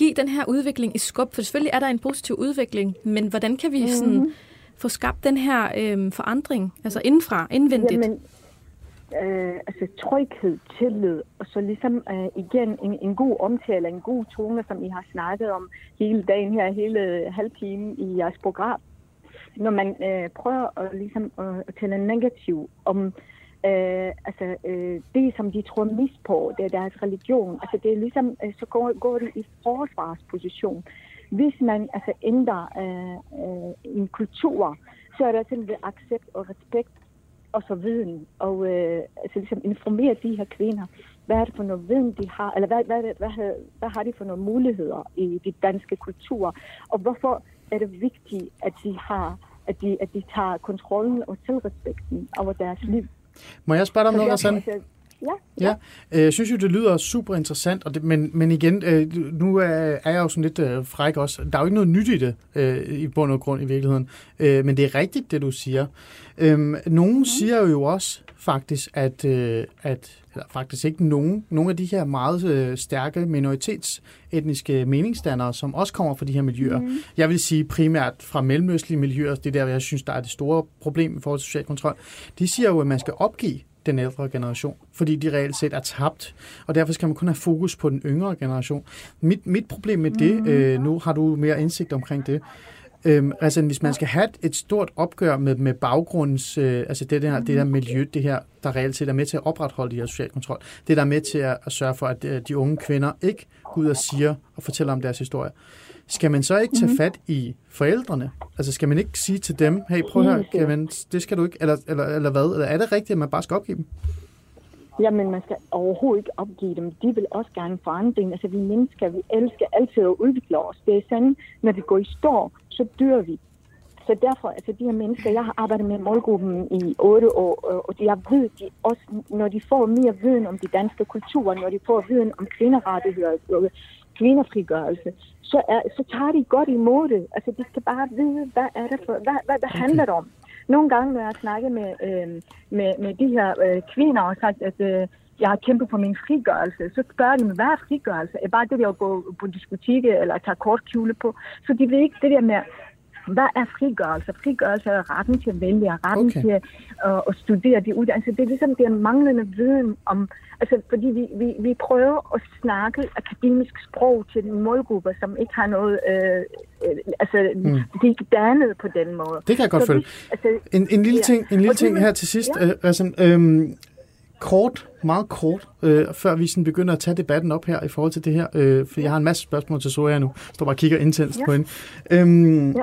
give den her udvikling i skub? For selvfølgelig er der en positiv udvikling, men hvordan kan vi mm-hmm. sådan, få skabt den her øhm, forandring, altså indenfra, indvendigt? Jamen, øh, altså tryghed, tillid, og så ligesom øh, igen en, en god omtale, en god tone, som I har snakket om hele dagen her, hele halv time i jeres program. Når man øh, prøver at, ligesom, øh, at tale negativ om Øh, altså, øh, det, som de tror mest på, det er deres religion. Altså, det er ligesom, øh, så går, går de i forsvarsposition. Hvis man altså, ændrer øh, øh, en kultur, så er der simpelthen accept og respekt og så viden, og øh, altså ligesom informere de her kvinder, hvad er det for noget viden, de har, eller hvad, hvad, hvad, hvad, hvad har de for nogle muligheder i de danske kulturer, og hvorfor er det vigtigt, at de har, at de, at de tager kontrollen og selvrespekten over deres liv. Må jeg spørge dig om noget, Rassan? Ja, ja. ja. Jeg synes jo, det lyder super interessant, og det, men, men igen, øh, nu er, er jeg jo sådan lidt øh, fræk også. Der er jo ikke noget nyt i det, øh, i bund og grund i virkeligheden. Men det er rigtigt, det du siger. Øhm, nogen mm. siger jo også faktisk, at, at eller faktisk ikke nogen, nogle af de her meget stærke minoritetsetniske meningsdannere, som også kommer fra de her miljøer. Mm. Jeg vil sige primært fra mellemøstlige miljøer, det er der, jeg synes, der er det store problem i forhold til social kontrol. De siger jo, at man skal opgive den ældre generation, fordi de reelt set er tabt, og derfor skal man kun have fokus på den yngre generation. Mit, mit problem med det, mm. øh, nu har du mere indsigt omkring det, Øhm, altså, hvis man skal have et stort opgør med, med baggrunds, øh, altså det der, det der miljø, det her, der reelt set er med til at opretholde de her social kontrol, det der er med til at, at sørge for, at øh, de unge kvinder ikke går ud og siger og fortæller om deres historie. Skal man så ikke tage mhm. fat i forældrene? Altså skal man ikke sige til dem, hey prøv at høre, Kevin, det skal du ikke, eller, eller, eller hvad? Eller er det rigtigt, at man bare skal opgive dem? Jamen, man skal overhovedet ikke opgive dem. De vil også gerne forandring. Altså, vi mennesker, vi elsker altid at udvikle os. Det er sådan, når vi går i stå, så dør vi. Så derfor, altså de her mennesker, jeg har arbejdet med målgruppen i otte år, og jeg ved, de også, når de får mere viden om de danske kulturer, når de får viden om kvinderettigheder, kvindefrigørelse, så, er, så tager de godt imod det. Altså, de skal bare vide, hvad er det for, hvad, hvad, hvad handler det om? Nogle gange, når jeg snakker med, øh, med, med de her øh, kvinder og sagt, at øh, jeg har kæmpet for min frigørelse, så spørger de mig, hvad er frigørelse? Er bare det der at gå på diskotek eller tage kort kjole på? Så de ved ikke det der med, hvad er frigørelse? Frigørelse er retten til at vælge, retten okay. til at, at studere de uddannelser. Det er ligesom det er manglende viden om, altså fordi vi, vi, vi prøver at snakke akademisk sprog til en målgruppe, som ikke har noget, øh, øh altså mm. de er ikke dannet på den måde. Det kan jeg godt følge. Altså, en, en lille ja. ting, en lille ting her til sidst, ja. øh, altså, øhm, kort, meget kort, øh, før vi sådan begynder at tage debatten op her i forhold til det her, øh, for jeg har en masse spørgsmål til Soja nu. Står bare og kigger intenst ja. på hende. Øhm, ja.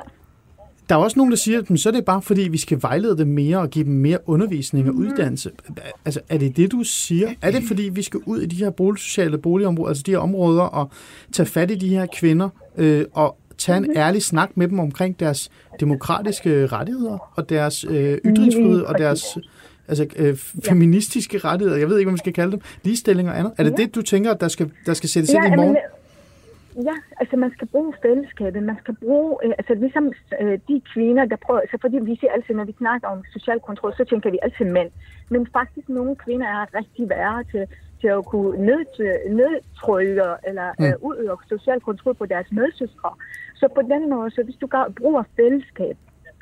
Der er også nogen, der siger, at så er det bare fordi, vi skal vejlede dem mere og give dem mere undervisning og mm. uddannelse. Altså, er det det, du siger? Er det fordi, vi skal ud i de her boligsociale boligområder, altså de her områder, og tage fat i de her kvinder øh, og tage en mm-hmm. ærlig snak med dem omkring deres demokratiske rettigheder og deres øh, ytringsfrihed og deres altså øh, feministiske rettigheder, jeg ved ikke, hvad man skal kalde dem, ligestilling og andet. Er det det, du tænker, der skal, der skal sættes ja, ind i morgen? Ja, altså man skal bruge fællesskabet, man skal bruge, øh, altså ligesom øh, de kvinder, der prøver, altså fordi vi siger altid, når vi snakker om social kontrol, så tænker vi altid mænd. Men faktisk nogle kvinder er rigtig værre til, til at kunne ned, nedtrykke eller mm. øh, udøve social kontrol på deres medsøstre. Så på den måde, så hvis du gør, bruger fællesskab,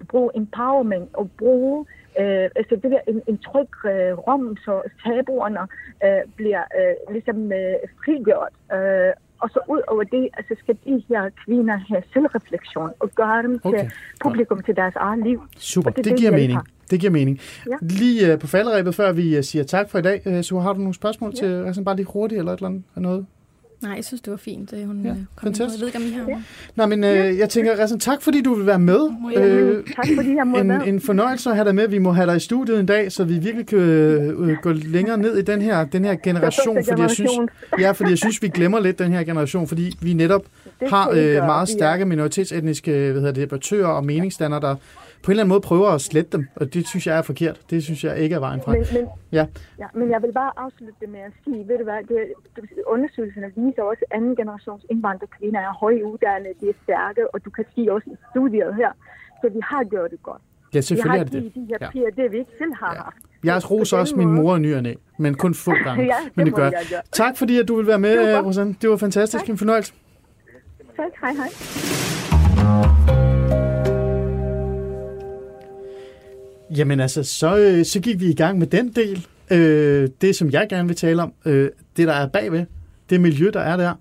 bruger empowerment og bruger øh, altså det der en, en tryg øh, rum, så tabuerne øh, bliver øh, ligesom øh, frigjort. Øh, og så ud over det, altså skal de her kvinder have selvreflektion og gøre dem okay. til publikum til deres eget liv. Super, det, det, det giver mening. Det giver mening. Ja. Lige uh, på falderæbet, før vi uh, siger tak for i dag, uh, så har du nogle spørgsmål ja. til, altså bare lige hurtigt eller et eller andet? Noget? Nej, jeg synes, det var fint, det hun ja, kom fantastisk. Jeg ved ikke, om I har... Ja. Nej, men øh, jeg tænker, Rasmus, tak fordi du vil være med. Ja, øh, tak fordi jeg må en, være en fornøjelse at have dig med. Vi må have dig i studiet en dag, så vi virkelig kan øh, gå længere ned i den her, den her generation. Fordi jeg synes, ja, fordi jeg synes, vi glemmer lidt den her generation, fordi vi netop har øh, meget stærke minoritetsetniske hvad hedder det, debattører og meningsdannere, der på en eller anden måde prøver at slette dem, og det synes jeg er forkert. Det synes jeg ikke er vejen frem. Men, men, ja. Ja, men jeg vil bare afslutte det med at sige, ved du hvad, det, undersøgelserne viser også, at anden generations indvandrerkvinder er højuddannede, de er stærke, og du kan sige også i studiet her, så vi har gjort det godt. Ja, selvfølgelig er det det. De her ja. piger, det vi ikke selv har ja. haft. Jeg roser også min mor og nyerne, men kun få gange. ja, det men det gør. Jeg Tak fordi, at du vil være med, Rosanne. Det var fantastisk. Tak. En fornøjelse. Tak, hej hej. Jamen altså, så, øh, så gik vi i gang med den del. Øh, det, som jeg gerne vil tale om, øh, det der er bagved, det miljø, der er der,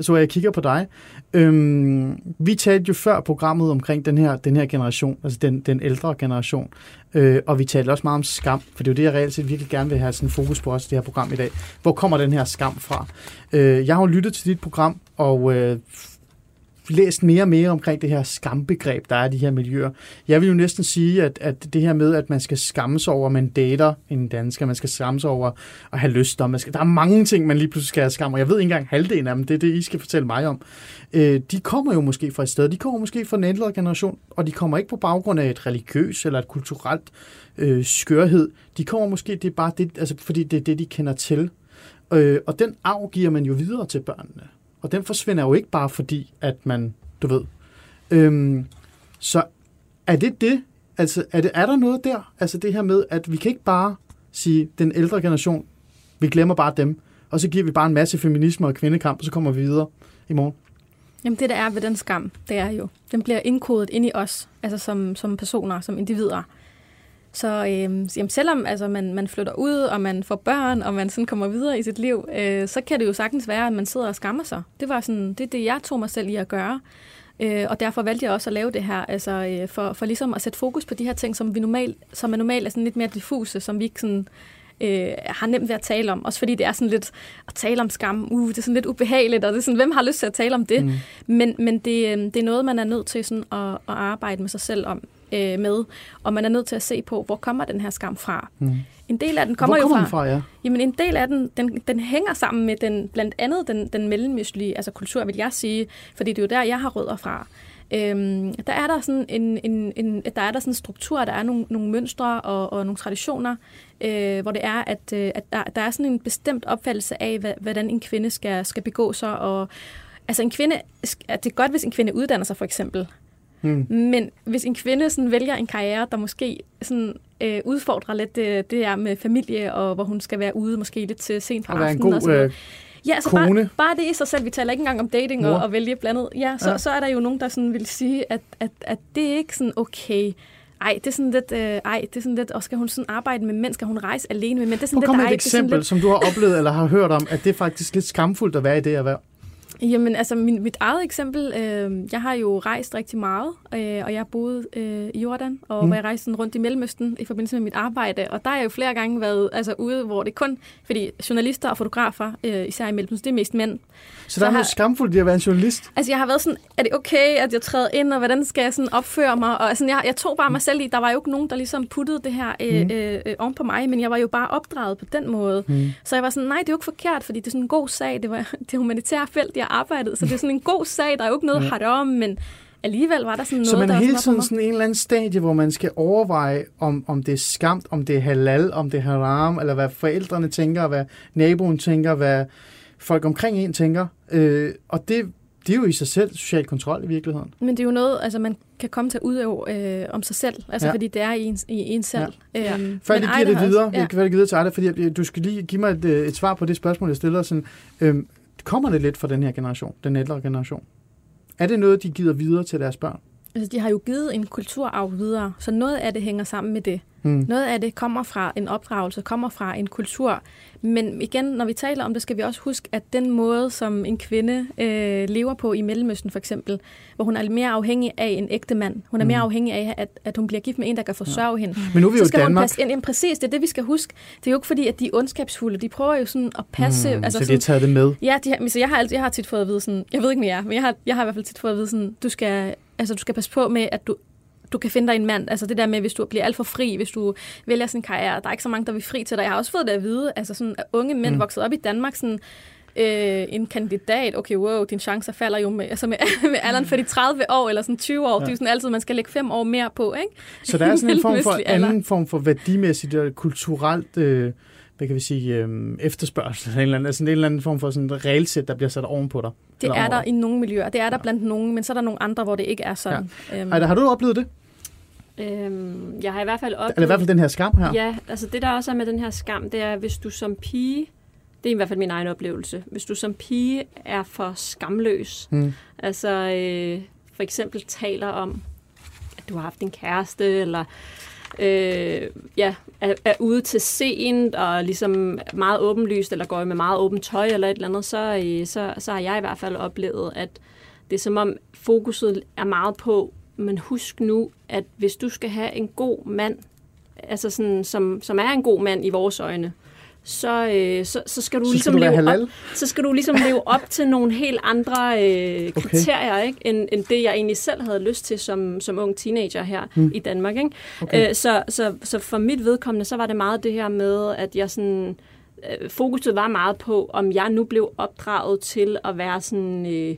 så jeg kigger på dig. Øhm, vi talte jo før programmet omkring den her, den her generation, altså den, den ældre generation, øh, og vi talte også meget om skam, for det er jo det, jeg reelt set virkelig gerne vil have sådan fokus på også det her program i dag. Hvor kommer den her skam fra? Øh, jeg har jo lyttet til dit program, og øh, læst mere og mere omkring det her skambegreb, der er i de her miljøer. Jeg vil jo næsten sige, at, at det her med, at man skal skamme sig over, at man dater en dansker, man skal skamme sig over at have lyst om. Man skal, der er mange ting, man lige pludselig skal have skam, og jeg ved ikke engang halvdelen af dem. Det er det, I skal fortælle mig om. Øh, de kommer jo måske fra et sted. De kommer måske fra en ældre generation, og de kommer ikke på baggrund af et religiøst eller et kulturelt øh, skørhed. De kommer måske, det er bare det, altså, fordi det er det, de kender til. Øh, og den arv giver man jo videre til børnene. Og den forsvinder jo ikke bare fordi, at man, du ved. Øhm, så er det det? Altså, er, det, er der noget der? Altså det her med, at vi kan ikke bare sige, den ældre generation, vi glemmer bare dem, og så giver vi bare en masse feminisme og kvindekamp, og så kommer vi videre i morgen. Jamen det, der er ved den skam, det er jo, den bliver indkodet ind i os, altså som, som personer, som individer. Så øh, jamen, selvom altså, man, man flytter ud, og man får børn, og man sådan kommer videre i sit liv, øh, så kan det jo sagtens være, at man sidder og skammer sig. Det var sådan, det, det jeg tog mig selv i at gøre. Øh, og derfor valgte jeg også at lave det her, altså øh, for, for ligesom at sætte fokus på de her ting, som vi normalt, som er normalt er sådan lidt mere diffuse, som vi ikke sådan, øh, har nemt ved at tale om. Også fordi det er sådan lidt at tale om skam. Uh, det er sådan lidt ubehageligt, og det er sådan, hvem har lyst til at tale om det? Mm. Men, men det, øh, det er noget, man er nødt til sådan at, at arbejde med sig selv om øh, med, og man er nødt til at se på, hvor kommer den her skam fra. Mm. En del af den kommer, hvor kommer jo fra, fra ja? jamen en del af den, den, den hænger sammen med den, blandt andet den, den mellemøstlige altså kultur, vil jeg sige, fordi det er jo der, jeg har rødder fra. Øhm, der er der sådan en, en, en, der er der sådan en struktur, der er nogle, nogle mønstre og, og nogle traditioner, øh, hvor det er, at, øh, at der, der er sådan en bestemt opfattelse af, hvad, hvordan en kvinde skal, skal begå sig, og altså en kvinde, at det er godt, hvis en kvinde uddanner sig for eksempel, Mm. Men hvis en kvinde sådan vælger en karriere, der måske sådan, øh, udfordrer lidt det, det her med familie, og hvor hun skal være ude måske lidt til sent på aftenen. God, og sådan øh, Ja, altså kone. bare, bare det i sig selv. Vi taler ikke engang om dating og, og vælge blandet. Ja, så, ja. så er der jo nogen, der sådan vil sige, at, at, at det er ikke sådan okay. Ej, det er sådan lidt, øh, ej, det er sådan lidt, og skal hun sådan arbejde med mænd, skal hun rejse alene med mænd? Det er sådan Hvor lidt, et eksempel, lidt... som du har oplevet eller har hørt om, at det er faktisk lidt skamfuldt at være i det erhverv? Jamen, altså min, mit eget eksempel, øh, jeg har jo rejst rigtig meget, øh, og jeg har boet øh, i Jordan, og mm. hvor jeg rejste sådan rundt i Mellemøsten i forbindelse med mit arbejde, og der har jeg jo flere gange været altså, ude, hvor det kun, fordi journalister og fotografer, øh, især i Mellemøsten, det er mest mænd. Så, der er noget skamfuldt i at være en journalist? Altså jeg har været sådan, er det okay, at jeg træder ind, og hvordan skal jeg sådan opføre mig? Og altså, jeg, jeg tog bare mig selv i, der var jo ikke nogen, der ligesom puttede det her øh, mm. øh, øh, oven på mig, men jeg var jo bare opdraget på den måde. Mm. Så jeg var sådan, nej, det er jo ikke forkert, fordi det er sådan en god sag, det var det humanitære felt, jeg arbejdet, så det er sådan en god sag, der er jo ikke noget ja. om, men alligevel var der sådan noget, Så man er hele tiden sådan en eller anden stadie, hvor man skal overveje, om, om det er skamt, om det er halal, om det er haram, eller hvad forældrene tænker, hvad naboen tænker, hvad folk omkring en tænker. Øh, og det det er jo i sig selv social kontrol i virkeligheden. Men det er jo noget, altså man kan komme til at udøve øh, om sig selv, altså Ja. fordi det er i en, i en selv. Ja. Øhm, Før jeg giver det videre, også- ja. jeg kan det videre til Ejder, fordi jeg- du skal lige give mig et, øh, et svar på det spørgsmål, jeg stiller. Sådan, øhm, kommer det lidt fra den her generation, den ældre generation? Er det noget, de giver videre til deres børn? Altså, de har jo givet en kulturarv videre, så noget af det hænger sammen med det. Hmm. Noget af det kommer fra en opdragelse, kommer fra en kultur. Men igen, når vi taler om det, skal vi også huske, at den måde, som en kvinde øh, lever på i Mellemøsten for eksempel, hvor hun er mere afhængig af en ægte mand. Hun er mere Mm. afhængig af, at, at hun bliver gift med en, der kan forsørge hende. Men nu er vi jo så i skal hun Danmark. passe ind. Jamen, præcis, det er det, vi skal huske. Det er jo ikke fordi, at de er ondskabsfulde. De prøver jo sådan at passe... Mm, altså så de har taget det med. Ja, de har, så jeg har, altid, jeg har tit fået at vide sådan, jeg ved ikke med jer, men jeg har, jeg har i hvert fald tit fået at vide sådan, du skal, altså, du skal passe på med, at du, du kan finde dig en mand. Altså det der med, hvis du bliver alt for fri, hvis du vælger sådan en karriere, der er ikke så mange, der vil fri til dig. Jeg har også fået det at vide, altså sådan, at unge mænd Mm. vokset op i Danmark, sådan, øh, en kandidat, okay, wow, dine chancer falder jo med, altså med, med alderen for de 30 år, eller sådan 20 år. Ja. Det er jo sådan altid, man skal lægge fem år mere på, ikke? Så der er sådan en form for anden form for værdimæssigt og kulturelt øh, hvad kan vi sige, øh, efterspørgsel, en eller anden, altså en eller anden form for sådan et regelsæt, der bliver sat oven på dig. Det er der i nogle miljøer, det er der blandt nogle, men så er der nogle andre, hvor det ikke er sådan. Ja. Øhm, Ej, der, har du oplevet det? Øhm, jeg har i hvert fald oplevet... Eller i hvert fald den her skam her? Ja, altså det der også er med den her skam, det er, hvis du som pige, det er i hvert fald min egen oplevelse, hvis du som pige er for skamløs, Mm. altså øh, for eksempel taler om, at du har haft en kæreste, eller øh, ja, er, er ude til sent, og ligesom meget åbenlyst, eller går med meget åbent tøj, eller et eller andet, så, øh, så, så har jeg i hvert fald oplevet, at det er som om fokuset er meget på, men husk nu, at hvis du skal have en god mand, altså sådan, som, som er en god mand i vores øjne, så, øh, så, så skal du Så ligesom skal du være leve op, så skal du ligesom leve op til nogle helt andre øh, kriterier, ikke? End, end det, jeg egentlig selv havde lyst til som, som ung teenager her Hmm. mm. i Danmark. Ikke? Okay. Øh, så, så, så for mit vedkommende, så var det meget det her med, at jeg sådan, øh, fokuset var meget på, om jeg nu blev opdraget til at være sådan, øh,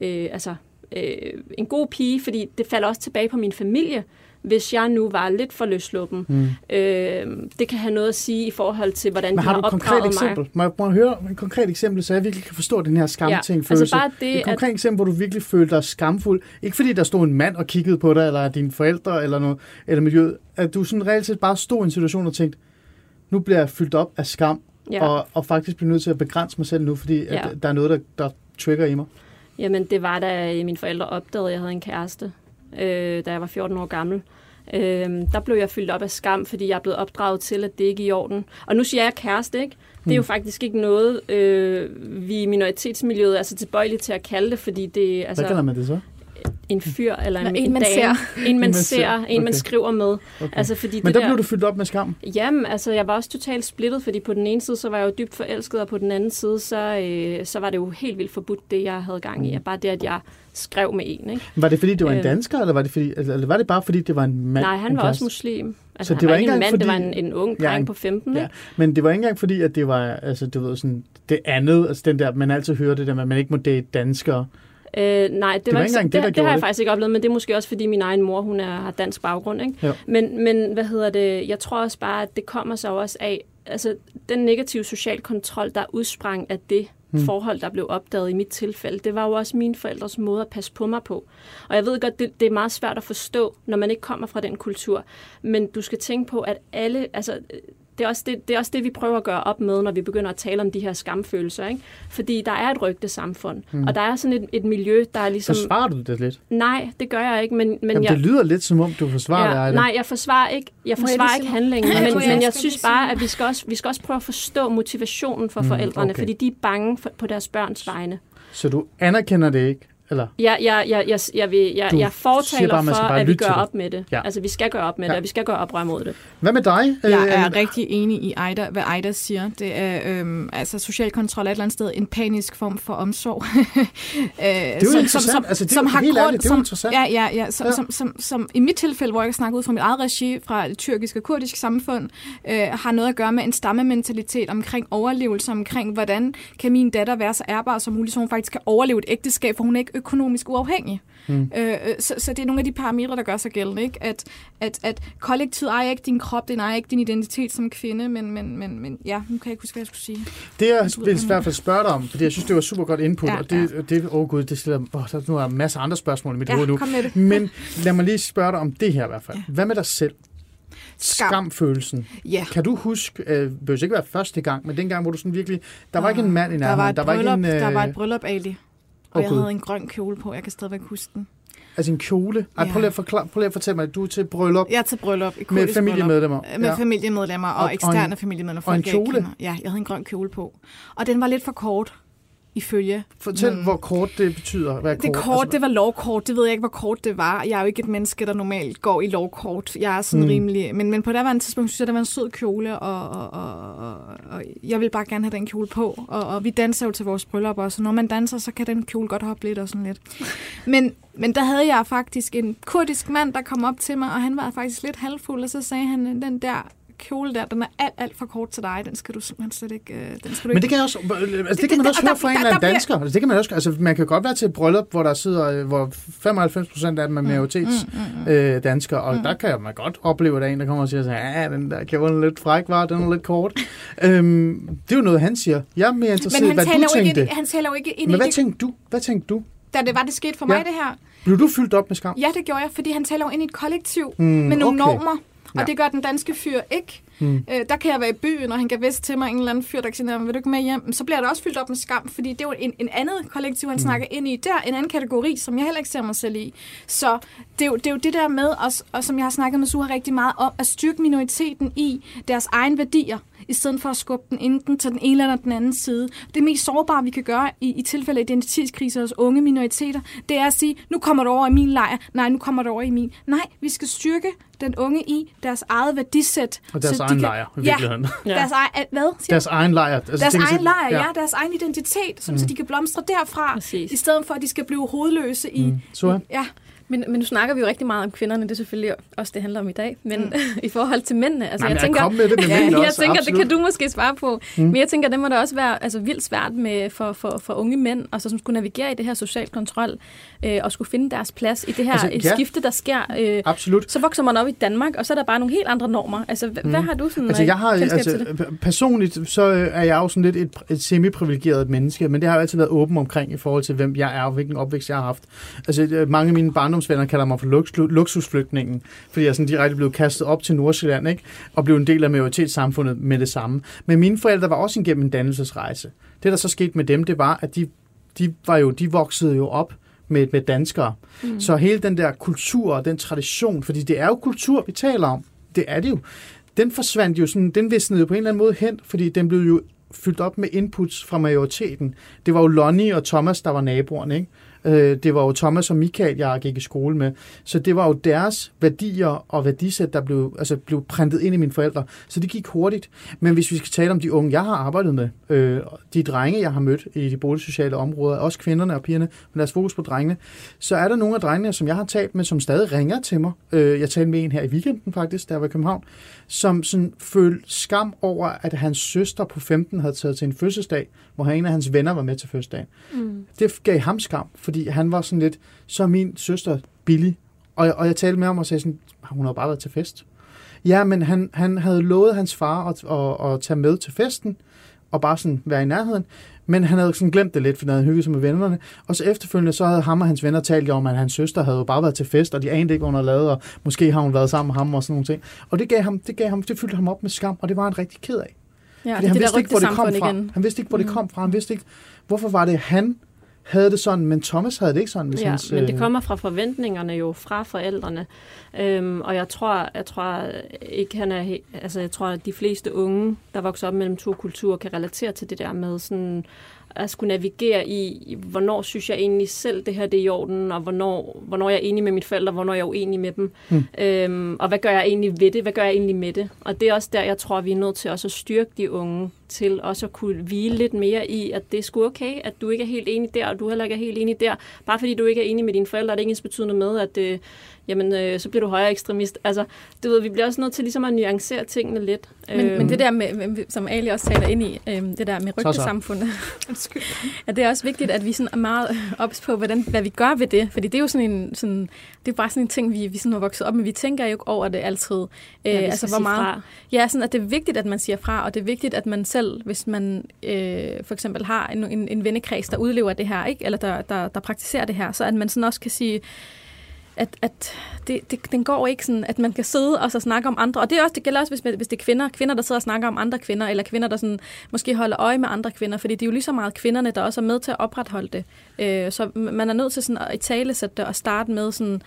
øh, altså, øh, en god pige, fordi det falder også tilbage på min familie, hvis jeg nu var lidt for løsluppen. Mm. Øh, det kan have noget at sige i forhold til, hvordan Men de har har, du et konkret eksempel? mig. Må jeg, jeg høre et konkret eksempel, så jeg virkelig kan forstå den her skamting Ja, altså følelse? bare det, et konkret eksempel, hvor du virkelig følte dig skamfuld. Ikke fordi der stod en mand og kiggede på dig, eller dine forældre, eller, noget, eller miljøet. At du sådan reelt set bare stod i en situation og tænkte, nu bliver jeg fyldt op af skam, Ja. og, og faktisk bliver nødt til at begrænse mig selv nu, fordi at Ja. der er noget, der, der trigger i mig. Jamen, det var da mine forældre opdagede, at jeg havde en kæreste, øh, da jeg var 14 år gammel. Øh, der blev jeg fyldt op af skam, fordi jeg er blevet opdraget til, at det ikke er i orden. Og nu siger jeg kæreste, ikke? Det er jo Mm. faktisk ikke noget, øh, vi i minoritetsmiljøet er så tilbøjelige til at kalde det, fordi det er Hvad kalder altså man det så? En fyr eller en, Nå, en, en, man dame. ser. En, man man ser. ser. En, man Okay. skriver med. Okay. Altså, fordi Men det der der, blev du fyldt op med skam. Jamen, altså, jeg var også totalt splittet, fordi på den ene side, så var jeg jo dybt forelsket, og på den anden side, så, øh, så var det jo helt vildt forbudt, det jeg havde gang i. Mm. Bare det, at jeg skrev med en, ikke? Var det fordi, det var en Øh. dansker, eller var det, fordi, eller, var det bare fordi, det var en mand? Nej, han var også muslim. Altså, Så det var, var ikke en mand, engang det var fordi- en, en ung Ja, dreng en- på 15, Ja, ikke? men det var ikke engang fordi, at det var, altså, du ved, sådan, det andet, altså den der, man altid hører det der med, at man ikke må date danskere. Øh, nej, det, var var ikke engang det, det, der det, det har jeg det. faktisk ikke oplevet, men det er måske også, fordi min egen mor, hun er, har dansk baggrund, ikke? Jo. Men, men, hvad hedder det, jeg tror også bare, at det kommer så også af, altså, den negative social kontrol, der udsprang af det hmm. forhold, der blev opdaget i mit tilfælde, det var jo også mine forældres måde at passe på mig på. Og jeg ved godt, det, det er meget svært at forstå, når man ikke kommer fra den kultur. Men du skal tænke på, at alle, altså, det er, også det, det er også det, vi prøver at gøre op med, når vi begynder at tale om de her skamfølelser. Ikke? Fordi der er et rygte samfund, mm. og der er sådan et, et miljø, der er ligesom... Forsvarer du det lidt? Nej, det gør jeg ikke, men, men Jamen, jeg... det lyder lidt som om, du forsvarer det, Ja, Ejle. nej, jeg forsvarer ikke, jeg jeg forsvarer lige ikke handlingen, men, jeg- men jeg synes bare, at vi skal, også, vi skal også prøve at forstå motivationen for Mm, forældrene, okay. fordi de er bange for, på deres børns vegne. Så du anerkender det ikke? Eller? Jeg, jeg, jeg, jeg, jeg, vil, jeg, jeg fortaler bare, for, at vi gør op med det. Ja. Altså, vi skal gøre op med Ja. det, og vi skal gøre oprør mod det. Hvad med dig? Jeg Øh, er rigtig enig i Ida, hvad Ida siger. Det er øhm, altså social kontrol er et eller andet sted en panisk form for omsorg. det er jo interessant. Altså, det er jo- helt ærligt, det er jo interessant. Ja, ja, ja. Som, Ja. ja. Som, som, som, i mit tilfælde, hvor jeg snakker ud fra mit eget regi, fra det tyrkiske og kurdiske samfund, øh, har noget at gøre med en stammementalitet omkring overlevelse, omkring hvordan kan min datter være så ærbar som muligt, så hun faktisk kan overleve et ægteskab, for hun er ikke økonomisk uafhængig. Mm. Øh, så, så det er nogle af de parametre, der gør sig gældende. Ikke? At, at, at kollektivet ejer ikke din krop, den ejer ikke din identitet som kvinde, men, men, men, men ja, nu kan jeg ikke huske, hvad jeg skulle sige. Det jeg vil i hvert fald spørge dig om, fordi jeg synes, det var super godt input, ja, og det, ja. det, åh oh gud, det stiller, oh, der, nu er der masser af andre spørgsmål i mit ja, hoved nu. Men lad mig lige spørge dig om det her i hvert fald. Ja. Hvad med dig selv? Skam. Skamfølelsen. Ja. Kan du huske, øh, det behøver ikke være første gang, men dengang, hvor du sådan virkelig, der var ikke en mand i der var nærheden. et Der var, ikke bryllup, en, øh, der var et bryllup, Ali. Og Åh, jeg Gud. havde en grøn kjole på. Jeg kan stadigvæk huske den. altså en kjole. Ej, Ja. prøv, lige at forklare, prøv lige at fortælle mig, at du er til bryllup Jeg er til bryllup. Et med familiemedlemmer. bryllup. Med Ja. familiemedlemmer og, Og- og og eksterne en- familiemedlemmer. og en folk, jeg ikke kjole? kender. Ja, jeg havde en grøn kjole på. Og den var lidt for kort, ifølge. Fortæl, Mm. hvor kort det betyder. Hvad er Det kort, Altså, det var lovkort. Det ved jeg ikke, hvor kort det var. Jeg er jo ikke et menneske, der normalt går i lovkort. Jeg er sådan Mm. rimelig... Men, men på det tidspunkt synes jeg, det var en sød kjole, og, og, og, og, og jeg vil bare gerne have den kjole på. Og, og vi danser jo til vores bryllup også, og når man danser, så kan den kjole godt hoppe lidt og sådan lidt. Men, men der havde jeg faktisk en kurdisk mand, der kom op til mig, og han var faktisk lidt halvfuld, og så sagde han, den der kjole der, den er alt, alt for kort til dig. Den skal du simpelthen slet ikke... øh, Den skal du Men ikke det kan, jeg også, altså det, Det- kan man også og høre der- fra en der- eller anden der dansker. Altså, det kan man også, altså, man kan godt være til et bryllup, hvor der sidder, øh, hvor 95 procent af dem er majoritets mm, mm. øh, danskere, og der kan man godt opleve, at der er en, der kommer og siger, ja, den der kjole er lidt fræk, var, den er lidt kort. øhm, det er jo noget, han siger. Jeg er mere interesseret Men i, han hvad du tænkte. ikke, han taler jo ikke ind Men i hvad det, tænkte du? Hvad tænkte du? da det var, det skete for Ja. mig, det her. Blev du fyldt op med skam? Ja, det gjorde jeg, fordi han taler jo ind i et kollektiv Mm, med nogle okay. normer, og Ja. det gør den danske fyr ikke. Mm. Øh, der kan jeg være i byen, og han kan vist til mig en eller anden fyr, der kan sige, vil du ikke med hjem? Så bliver der også fyldt op med skam, fordi det er jo en, en andet kollektiv, han mm. snakker ind i. Der en anden kategori, som jeg heller ikke ser mig selv i. Så det er jo det, er jo det der med, og, og som jeg har snakket med Suha rigtig meget om, at styrke minoriteten i deres egne værdier i stedet for at skubbe den enten til den ene eller den anden side. Det mest sårbare, vi kan gøre i, i tilfælde af identitetskriser hos unge minoriteter, det er at sige, nu kommer du over i min lejr, nej, nu kommer du over i min. Nej, vi skal styrke den unge i deres eget værdisæt. Og deres så de egen kan- lejr, i virkeligheden. Ja, deres egen, hvad? Siger Deres egen lejr. Altså, deres egen lejr, ja. deres egen identitet, som mm. så de kan blomstre derfra, Præcis. i stedet for, at de skal blive hovedløse i... Mm. Så Ja, Men, men nu snakker vi jo rigtig meget om kvinderne, det er selvfølgelig også det handler om i dag, men mm. i forhold til mændene, altså Nej, men jeg tænker, med det med ja, jeg også, tænker, absolut. det kan du måske svare på, mm. men jeg tænker, det må da også være altså, vildt svært med, for, for, for unge mænd, altså, som skulle navigere i det her social kontrol, øh, og skulle finde deres plads i det her Altså, altså, ja. skifte, der sker. Øh, Absolut. så vokser man op i Danmark, og så er der bare nogle helt andre normer. Altså, hvad, mm. hvad har du sådan Altså, jeg har, øh, kendskab til altså, det? personligt, så øh, er jeg jo sådan lidt et, et semi-privilegeret menneske, men det har jeg altid været åben omkring i forhold til, hvem jeg er og hvilken opvækst jeg har haft. Altså, øh, mange af mine barndomsvenner kalder mig for lux, luksusflygtningen, fordi jeg sådan direkte blev kastet op til Nordsjælland, ikke? Og blev en del af majoritetssamfundet med det samme. Men mine forældre var også igennem en dannelsesrejse. Det, der så skete med dem, det var, at de, de, var jo, de voksede jo op med, med danskere. Mm. Så hele den der kultur og den tradition, fordi det er jo kultur, vi taler om. Det er det jo. Den forsvandt jo sådan, den visnede jo på en eller anden måde hen, fordi den blev jo fyldt op med inputs fra majoriteten. Det var jo Lonnie og Thomas, der var naboerne, ikke? Øh, Det var jo Thomas og Michael, jeg gik i skole med. Så det var jo deres værdier og værdisæt, der blev, altså blev printet ind i mine forældre. Så det gik hurtigt. Men hvis vi skal tale om de unge, jeg har arbejdet med, øh, de drenge, jeg har mødt i de boligsociale områder, også kvinderne og pigerne, med deres fokus på drengene, så er der nogle af drengene, som jeg har talt med, som stadig ringer til mig. Øh, Jeg talte med en her i weekenden faktisk, der var i København, som sådan følte skam over, at hans søster på 15 havde taget til en fødselsdag, hvor en af hans venner var med til fødselsdagen. Mm. Det gav ham skam, fordi han var sådan lidt, så min søster billig. Og, jeg- og jeg talte med ham og sagde sådan, hun har bare været til fest. Ja, men han, han havde lovet hans far at, at, at tage med til festen, og bare sådan være i nærheden. Men han havde sådan glemt det lidt, fordi han havde hygget sig med vennerne. Og så efterfølgende, så havde ham og hans venner talt om, at hans søster havde jo bare været til fest, og de anede ikke, havde lavet, og måske har hun været sammen med ham og sådan nogle ting. Og det gav ham, det, gav ham, det fyldte ham op med skam, og det var han rigtig ked af. Ja, Fordi det, han det vidste ikke, hvor det kom fra. igen. Han vidste ikke, hvor det Mm. kom fra. Han vidste ikke, hvorfor var det, han havde det sådan, men Thomas havde det ikke sådan. Hvis Ja, hans, men det øh, kommer fra forventningerne jo fra forældrene. Øhm, og jeg tror, jeg tror ikke, han er altså jeg tror, at de fleste unge, der vokser op mellem to kulturer, kan relatere til det der med sådan at skulle navigere i, hvornår synes jeg egentlig selv, det her det er i orden, og hvornår, hvornår jeg er enig med mine forældre, hvornår jeg er uenig med dem. Mm. Øhm, og hvad gør jeg egentlig ved det? Hvad gør jeg egentlig med det? Og det er også der, jeg tror, vi er nødt til også at styrke de unge til også at kunne hvile lidt mere i, at det er sgu okay, at du ikke er helt enig der, og du heller ikke er helt enig der. Bare fordi du ikke er enig med dine forældre, er det ikke ens betydende med, at, øh, jamen øh, så bliver du højere ekstremist. Altså, du ved, vi bliver også nødt til ligesom at nuancere tingene lidt. Men, Øhm, men det der med, som Ali også taler ind i, øhm, det der med rygtesamfundet, at det er også vigtigt, at vi sådan er meget ops på, hvordan, hvad vi gør ved det. Fordi det er jo sådan en, sådan, det er bare sådan en ting, vi, vi sådan har vokset op med. Vi tænker jo ikke over det altid. Øh, ja, vi skal sige fra. Ja, sådan at det er vigtigt, at man siger fra, og det er vigtigt, at man selv, hvis man øh, for eksempel har en, en, en vennekreds, der udlever det her, ikke? eller der, der, der praktiserer det her, så at man sådan også kan sige, at, at det, det, den går ikke sådan, at man kan sidde og så snakke om andre. Og det, er også, det gælder også, hvis, hvis det er kvinder, kvinder, der sidder og snakker om andre kvinder, eller kvinder, der sådan, måske holder øje med andre kvinder, fordi det er jo lige så meget kvinderne, der også er med til at opretholde det. Øh, så man er nødt til sådan at i tale sætte det og starte med sådan,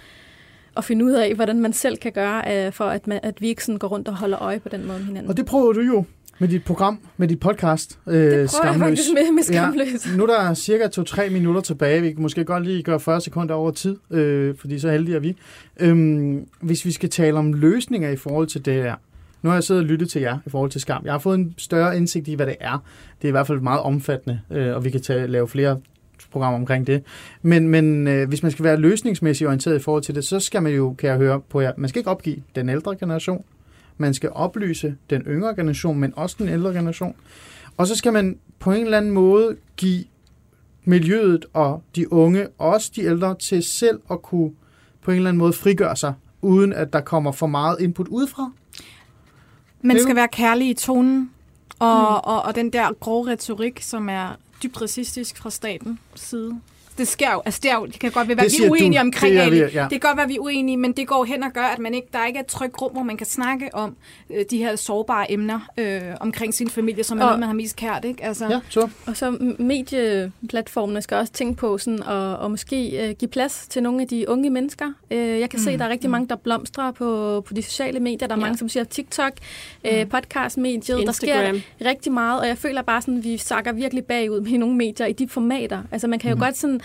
at finde ud af, hvordan man selv kan gøre, øh, for at, man, at vi ikke sådan går rundt og holder øje på den måde med hinanden. Og det prøver du jo med dit program, med dit podcast, øh, det prøver jeg faktisk med, med skamløs. Ja, nu er der cirka 2-3 minutter tilbage. Vi kan måske godt lige gøre 40 sekunder over tid, øh, fordi så heldige er vi. Øhm, hvis vi skal tale om løsninger i forhold til det her. Nu har jeg siddet og lyttet til jer i forhold til skam. Jeg har fået en større indsigt i, hvad det er. Det er i hvert fald meget omfattende, øh, og vi kan tage, lave flere programmer omkring det. Men, men øh, hvis man skal være løsningsmæssigt orienteret i forhold til det, så skal man jo, kan jeg høre på jer, man skal ikke opgive den ældre generation. Man skal oplyse den yngre generation, men også den ældre generation. Og så skal man på en eller anden måde give miljøet og de unge, og også de ældre, til selv at kunne på en eller anden måde frigøre sig, uden at der kommer for meget input udefra. Man skal være kærlig i tonen, og, mm. og, og den der grove retorik, som er dybt racistisk fra statens side. Det sker jo, altså det, er jo, det kan godt være, at vi er uenige du. omkring Det er vi, ja. Det kan godt være, at vi er uenige, men det går hen og gør, at man ikke, der ikke er et trygt rum, hvor man kan snakke om øh, de her sårbare emner øh, omkring sin familie, som er Og- noget, man har mest kært. Ikke? Altså, Ja. Og så medieplatformene skal også tænke på sådan, og, og måske øh, give plads til nogle af de unge mennesker. Øh, jeg kan mm. se, at der er rigtig mange, der blomstrer på, på de sociale medier. Der er Ja. mange, som siger TikTok, øh, podcastmediet. Der sker rigtig meget, og jeg føler bare sådan, at vi sakker virkelig bagud med nogle medier i de formater. Altså man kan jo mm. godt sådan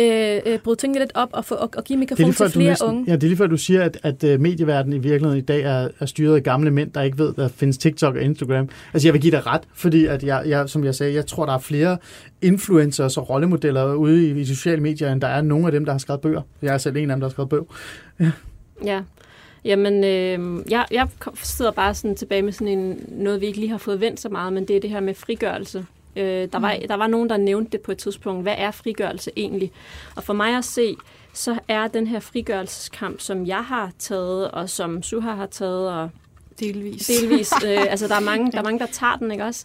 øh, øh, bryde tingene lidt op og, få, og, og give Det mikrofon lige før, til flere næsten, unge. ja, det er lige før, du siger, at, at uh, medieverdenen i virkeligheden i dag er, er styret af gamle mænd, der ikke ved, at der findes TikTok og Instagram. Altså, jeg vil give dig ret, fordi at jeg, jeg, som jeg sagde, jeg tror, der er flere influencers og rollemodeller ude i, i sociale medier, end der er nogen af dem, der har skrevet bøger. Jeg er selv en af dem, der har skrevet bøger. Ja. Jamen, øh, jeg, jeg sidder bare sådan tilbage med sådan en, noget, vi ikke lige har fået vendt så meget, men det er det her med frigørelse. Øh, der, var, der var nogen, der nævnte det på et tidspunkt. Hvad er frigørelse egentlig? Og for mig at se, så er den her frigørelseskamp, som jeg har taget, og som Suha har taget, og delvis. delvis, øh, altså der er, mange, der er mange, der tager den, ikke også?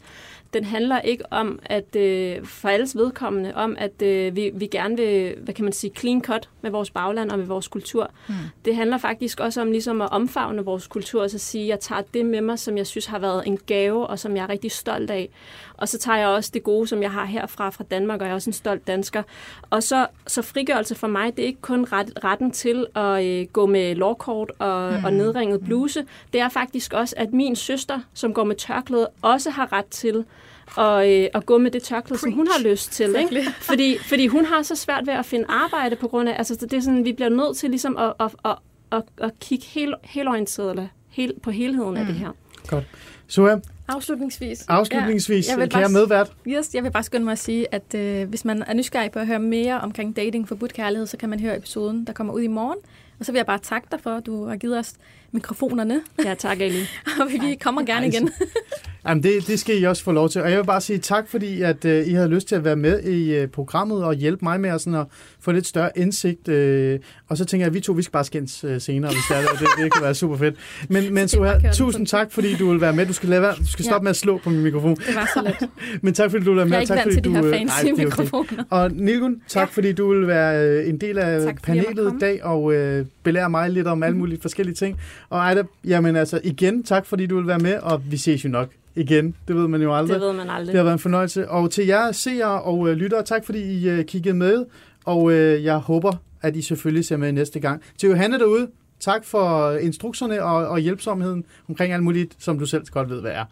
Den handler ikke om, at øh, for alles vedkommende, om at øh, vi, vi gerne vil, hvad kan man sige, clean cut med vores bagland og med vores kultur. Mm. Det handler faktisk også om ligesom at omfavne vores kultur, og så sige, at jeg tager det med mig, som jeg synes har været en gave, og som jeg er rigtig stolt af. Og så tager jeg også det gode, som jeg har herfra fra Danmark, og jeg er også en stolt dansker. Og så, så frigørelse for mig, det er ikke kun ret, retten til at øh, gå med lårkort og, mm. og nedringet bluse. Det er faktisk også, at min søster, som går med tørklæde, også har ret til at, øh, at gå med det tørklæde, som hun har lyst til. Ikke? Fordi, fordi hun har så svært ved at finde arbejde på grund af, altså det er sådan, vi bliver nødt til ligesom at, at, at, at, at kigge hel, helorienteret eller hel, på helheden mm. af det her. Godt. Så Afslutningsvis. afslutningsvis, Ja, jeg vil kære bare- medvært, Yes, jeg vil bare skynde mig at sige, at øh, hvis man er nysgerrig på at høre mere omkring dating forbudt kærlighed, så kan man høre episoden, der kommer ud i morgen. Og så vil jeg bare takke dig for, at du har givet os mikrofonerne, Ja, tak, Ali. og vi kommer gerne Ej, igen. Jamen, det, det skal I også få lov til. Og jeg vil bare sige tak, fordi at, uh, I havde lyst til at være med i uh, programmet og hjælpe mig med at, sådan, at få lidt større indsigt. Uh, og så tænker jeg, at vi to vi skal bare skændes uh, senere, hvis det er det. det. Kan være super fedt. Men, men Suha, tusind tak, fordi du vil være med. Du skal, lade være, du skal stoppe Ja. med at slå på min mikrofon. Det var så let. Men tak, fordi du vil være med. Jeg er og ikke tak, vant fordi til de du, her øh, fancy nej, er mikrofoner. Og Nilgun, tak Ja. fordi du vil være øh, en del af Tak, panelet i dag og øh, belære mig lidt om alle mulige forskellige ting. Og Ejda, jamen altså igen, tak fordi du vil være med, og vi ses jo nok igen. Det ved man jo aldrig. Det ved man aldrig. Det har været en fornøjelse. Og til jer seere og øh, lyttere, tak fordi I øh, kiggede med. Og øh, jeg håber, at I selvfølgelig ser med næste gang. Til Johanne derude, tak for instrukserne og, og hjælpsomheden omkring alt muligt, som du selv godt ved, hvad er.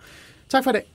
Tak for i dag.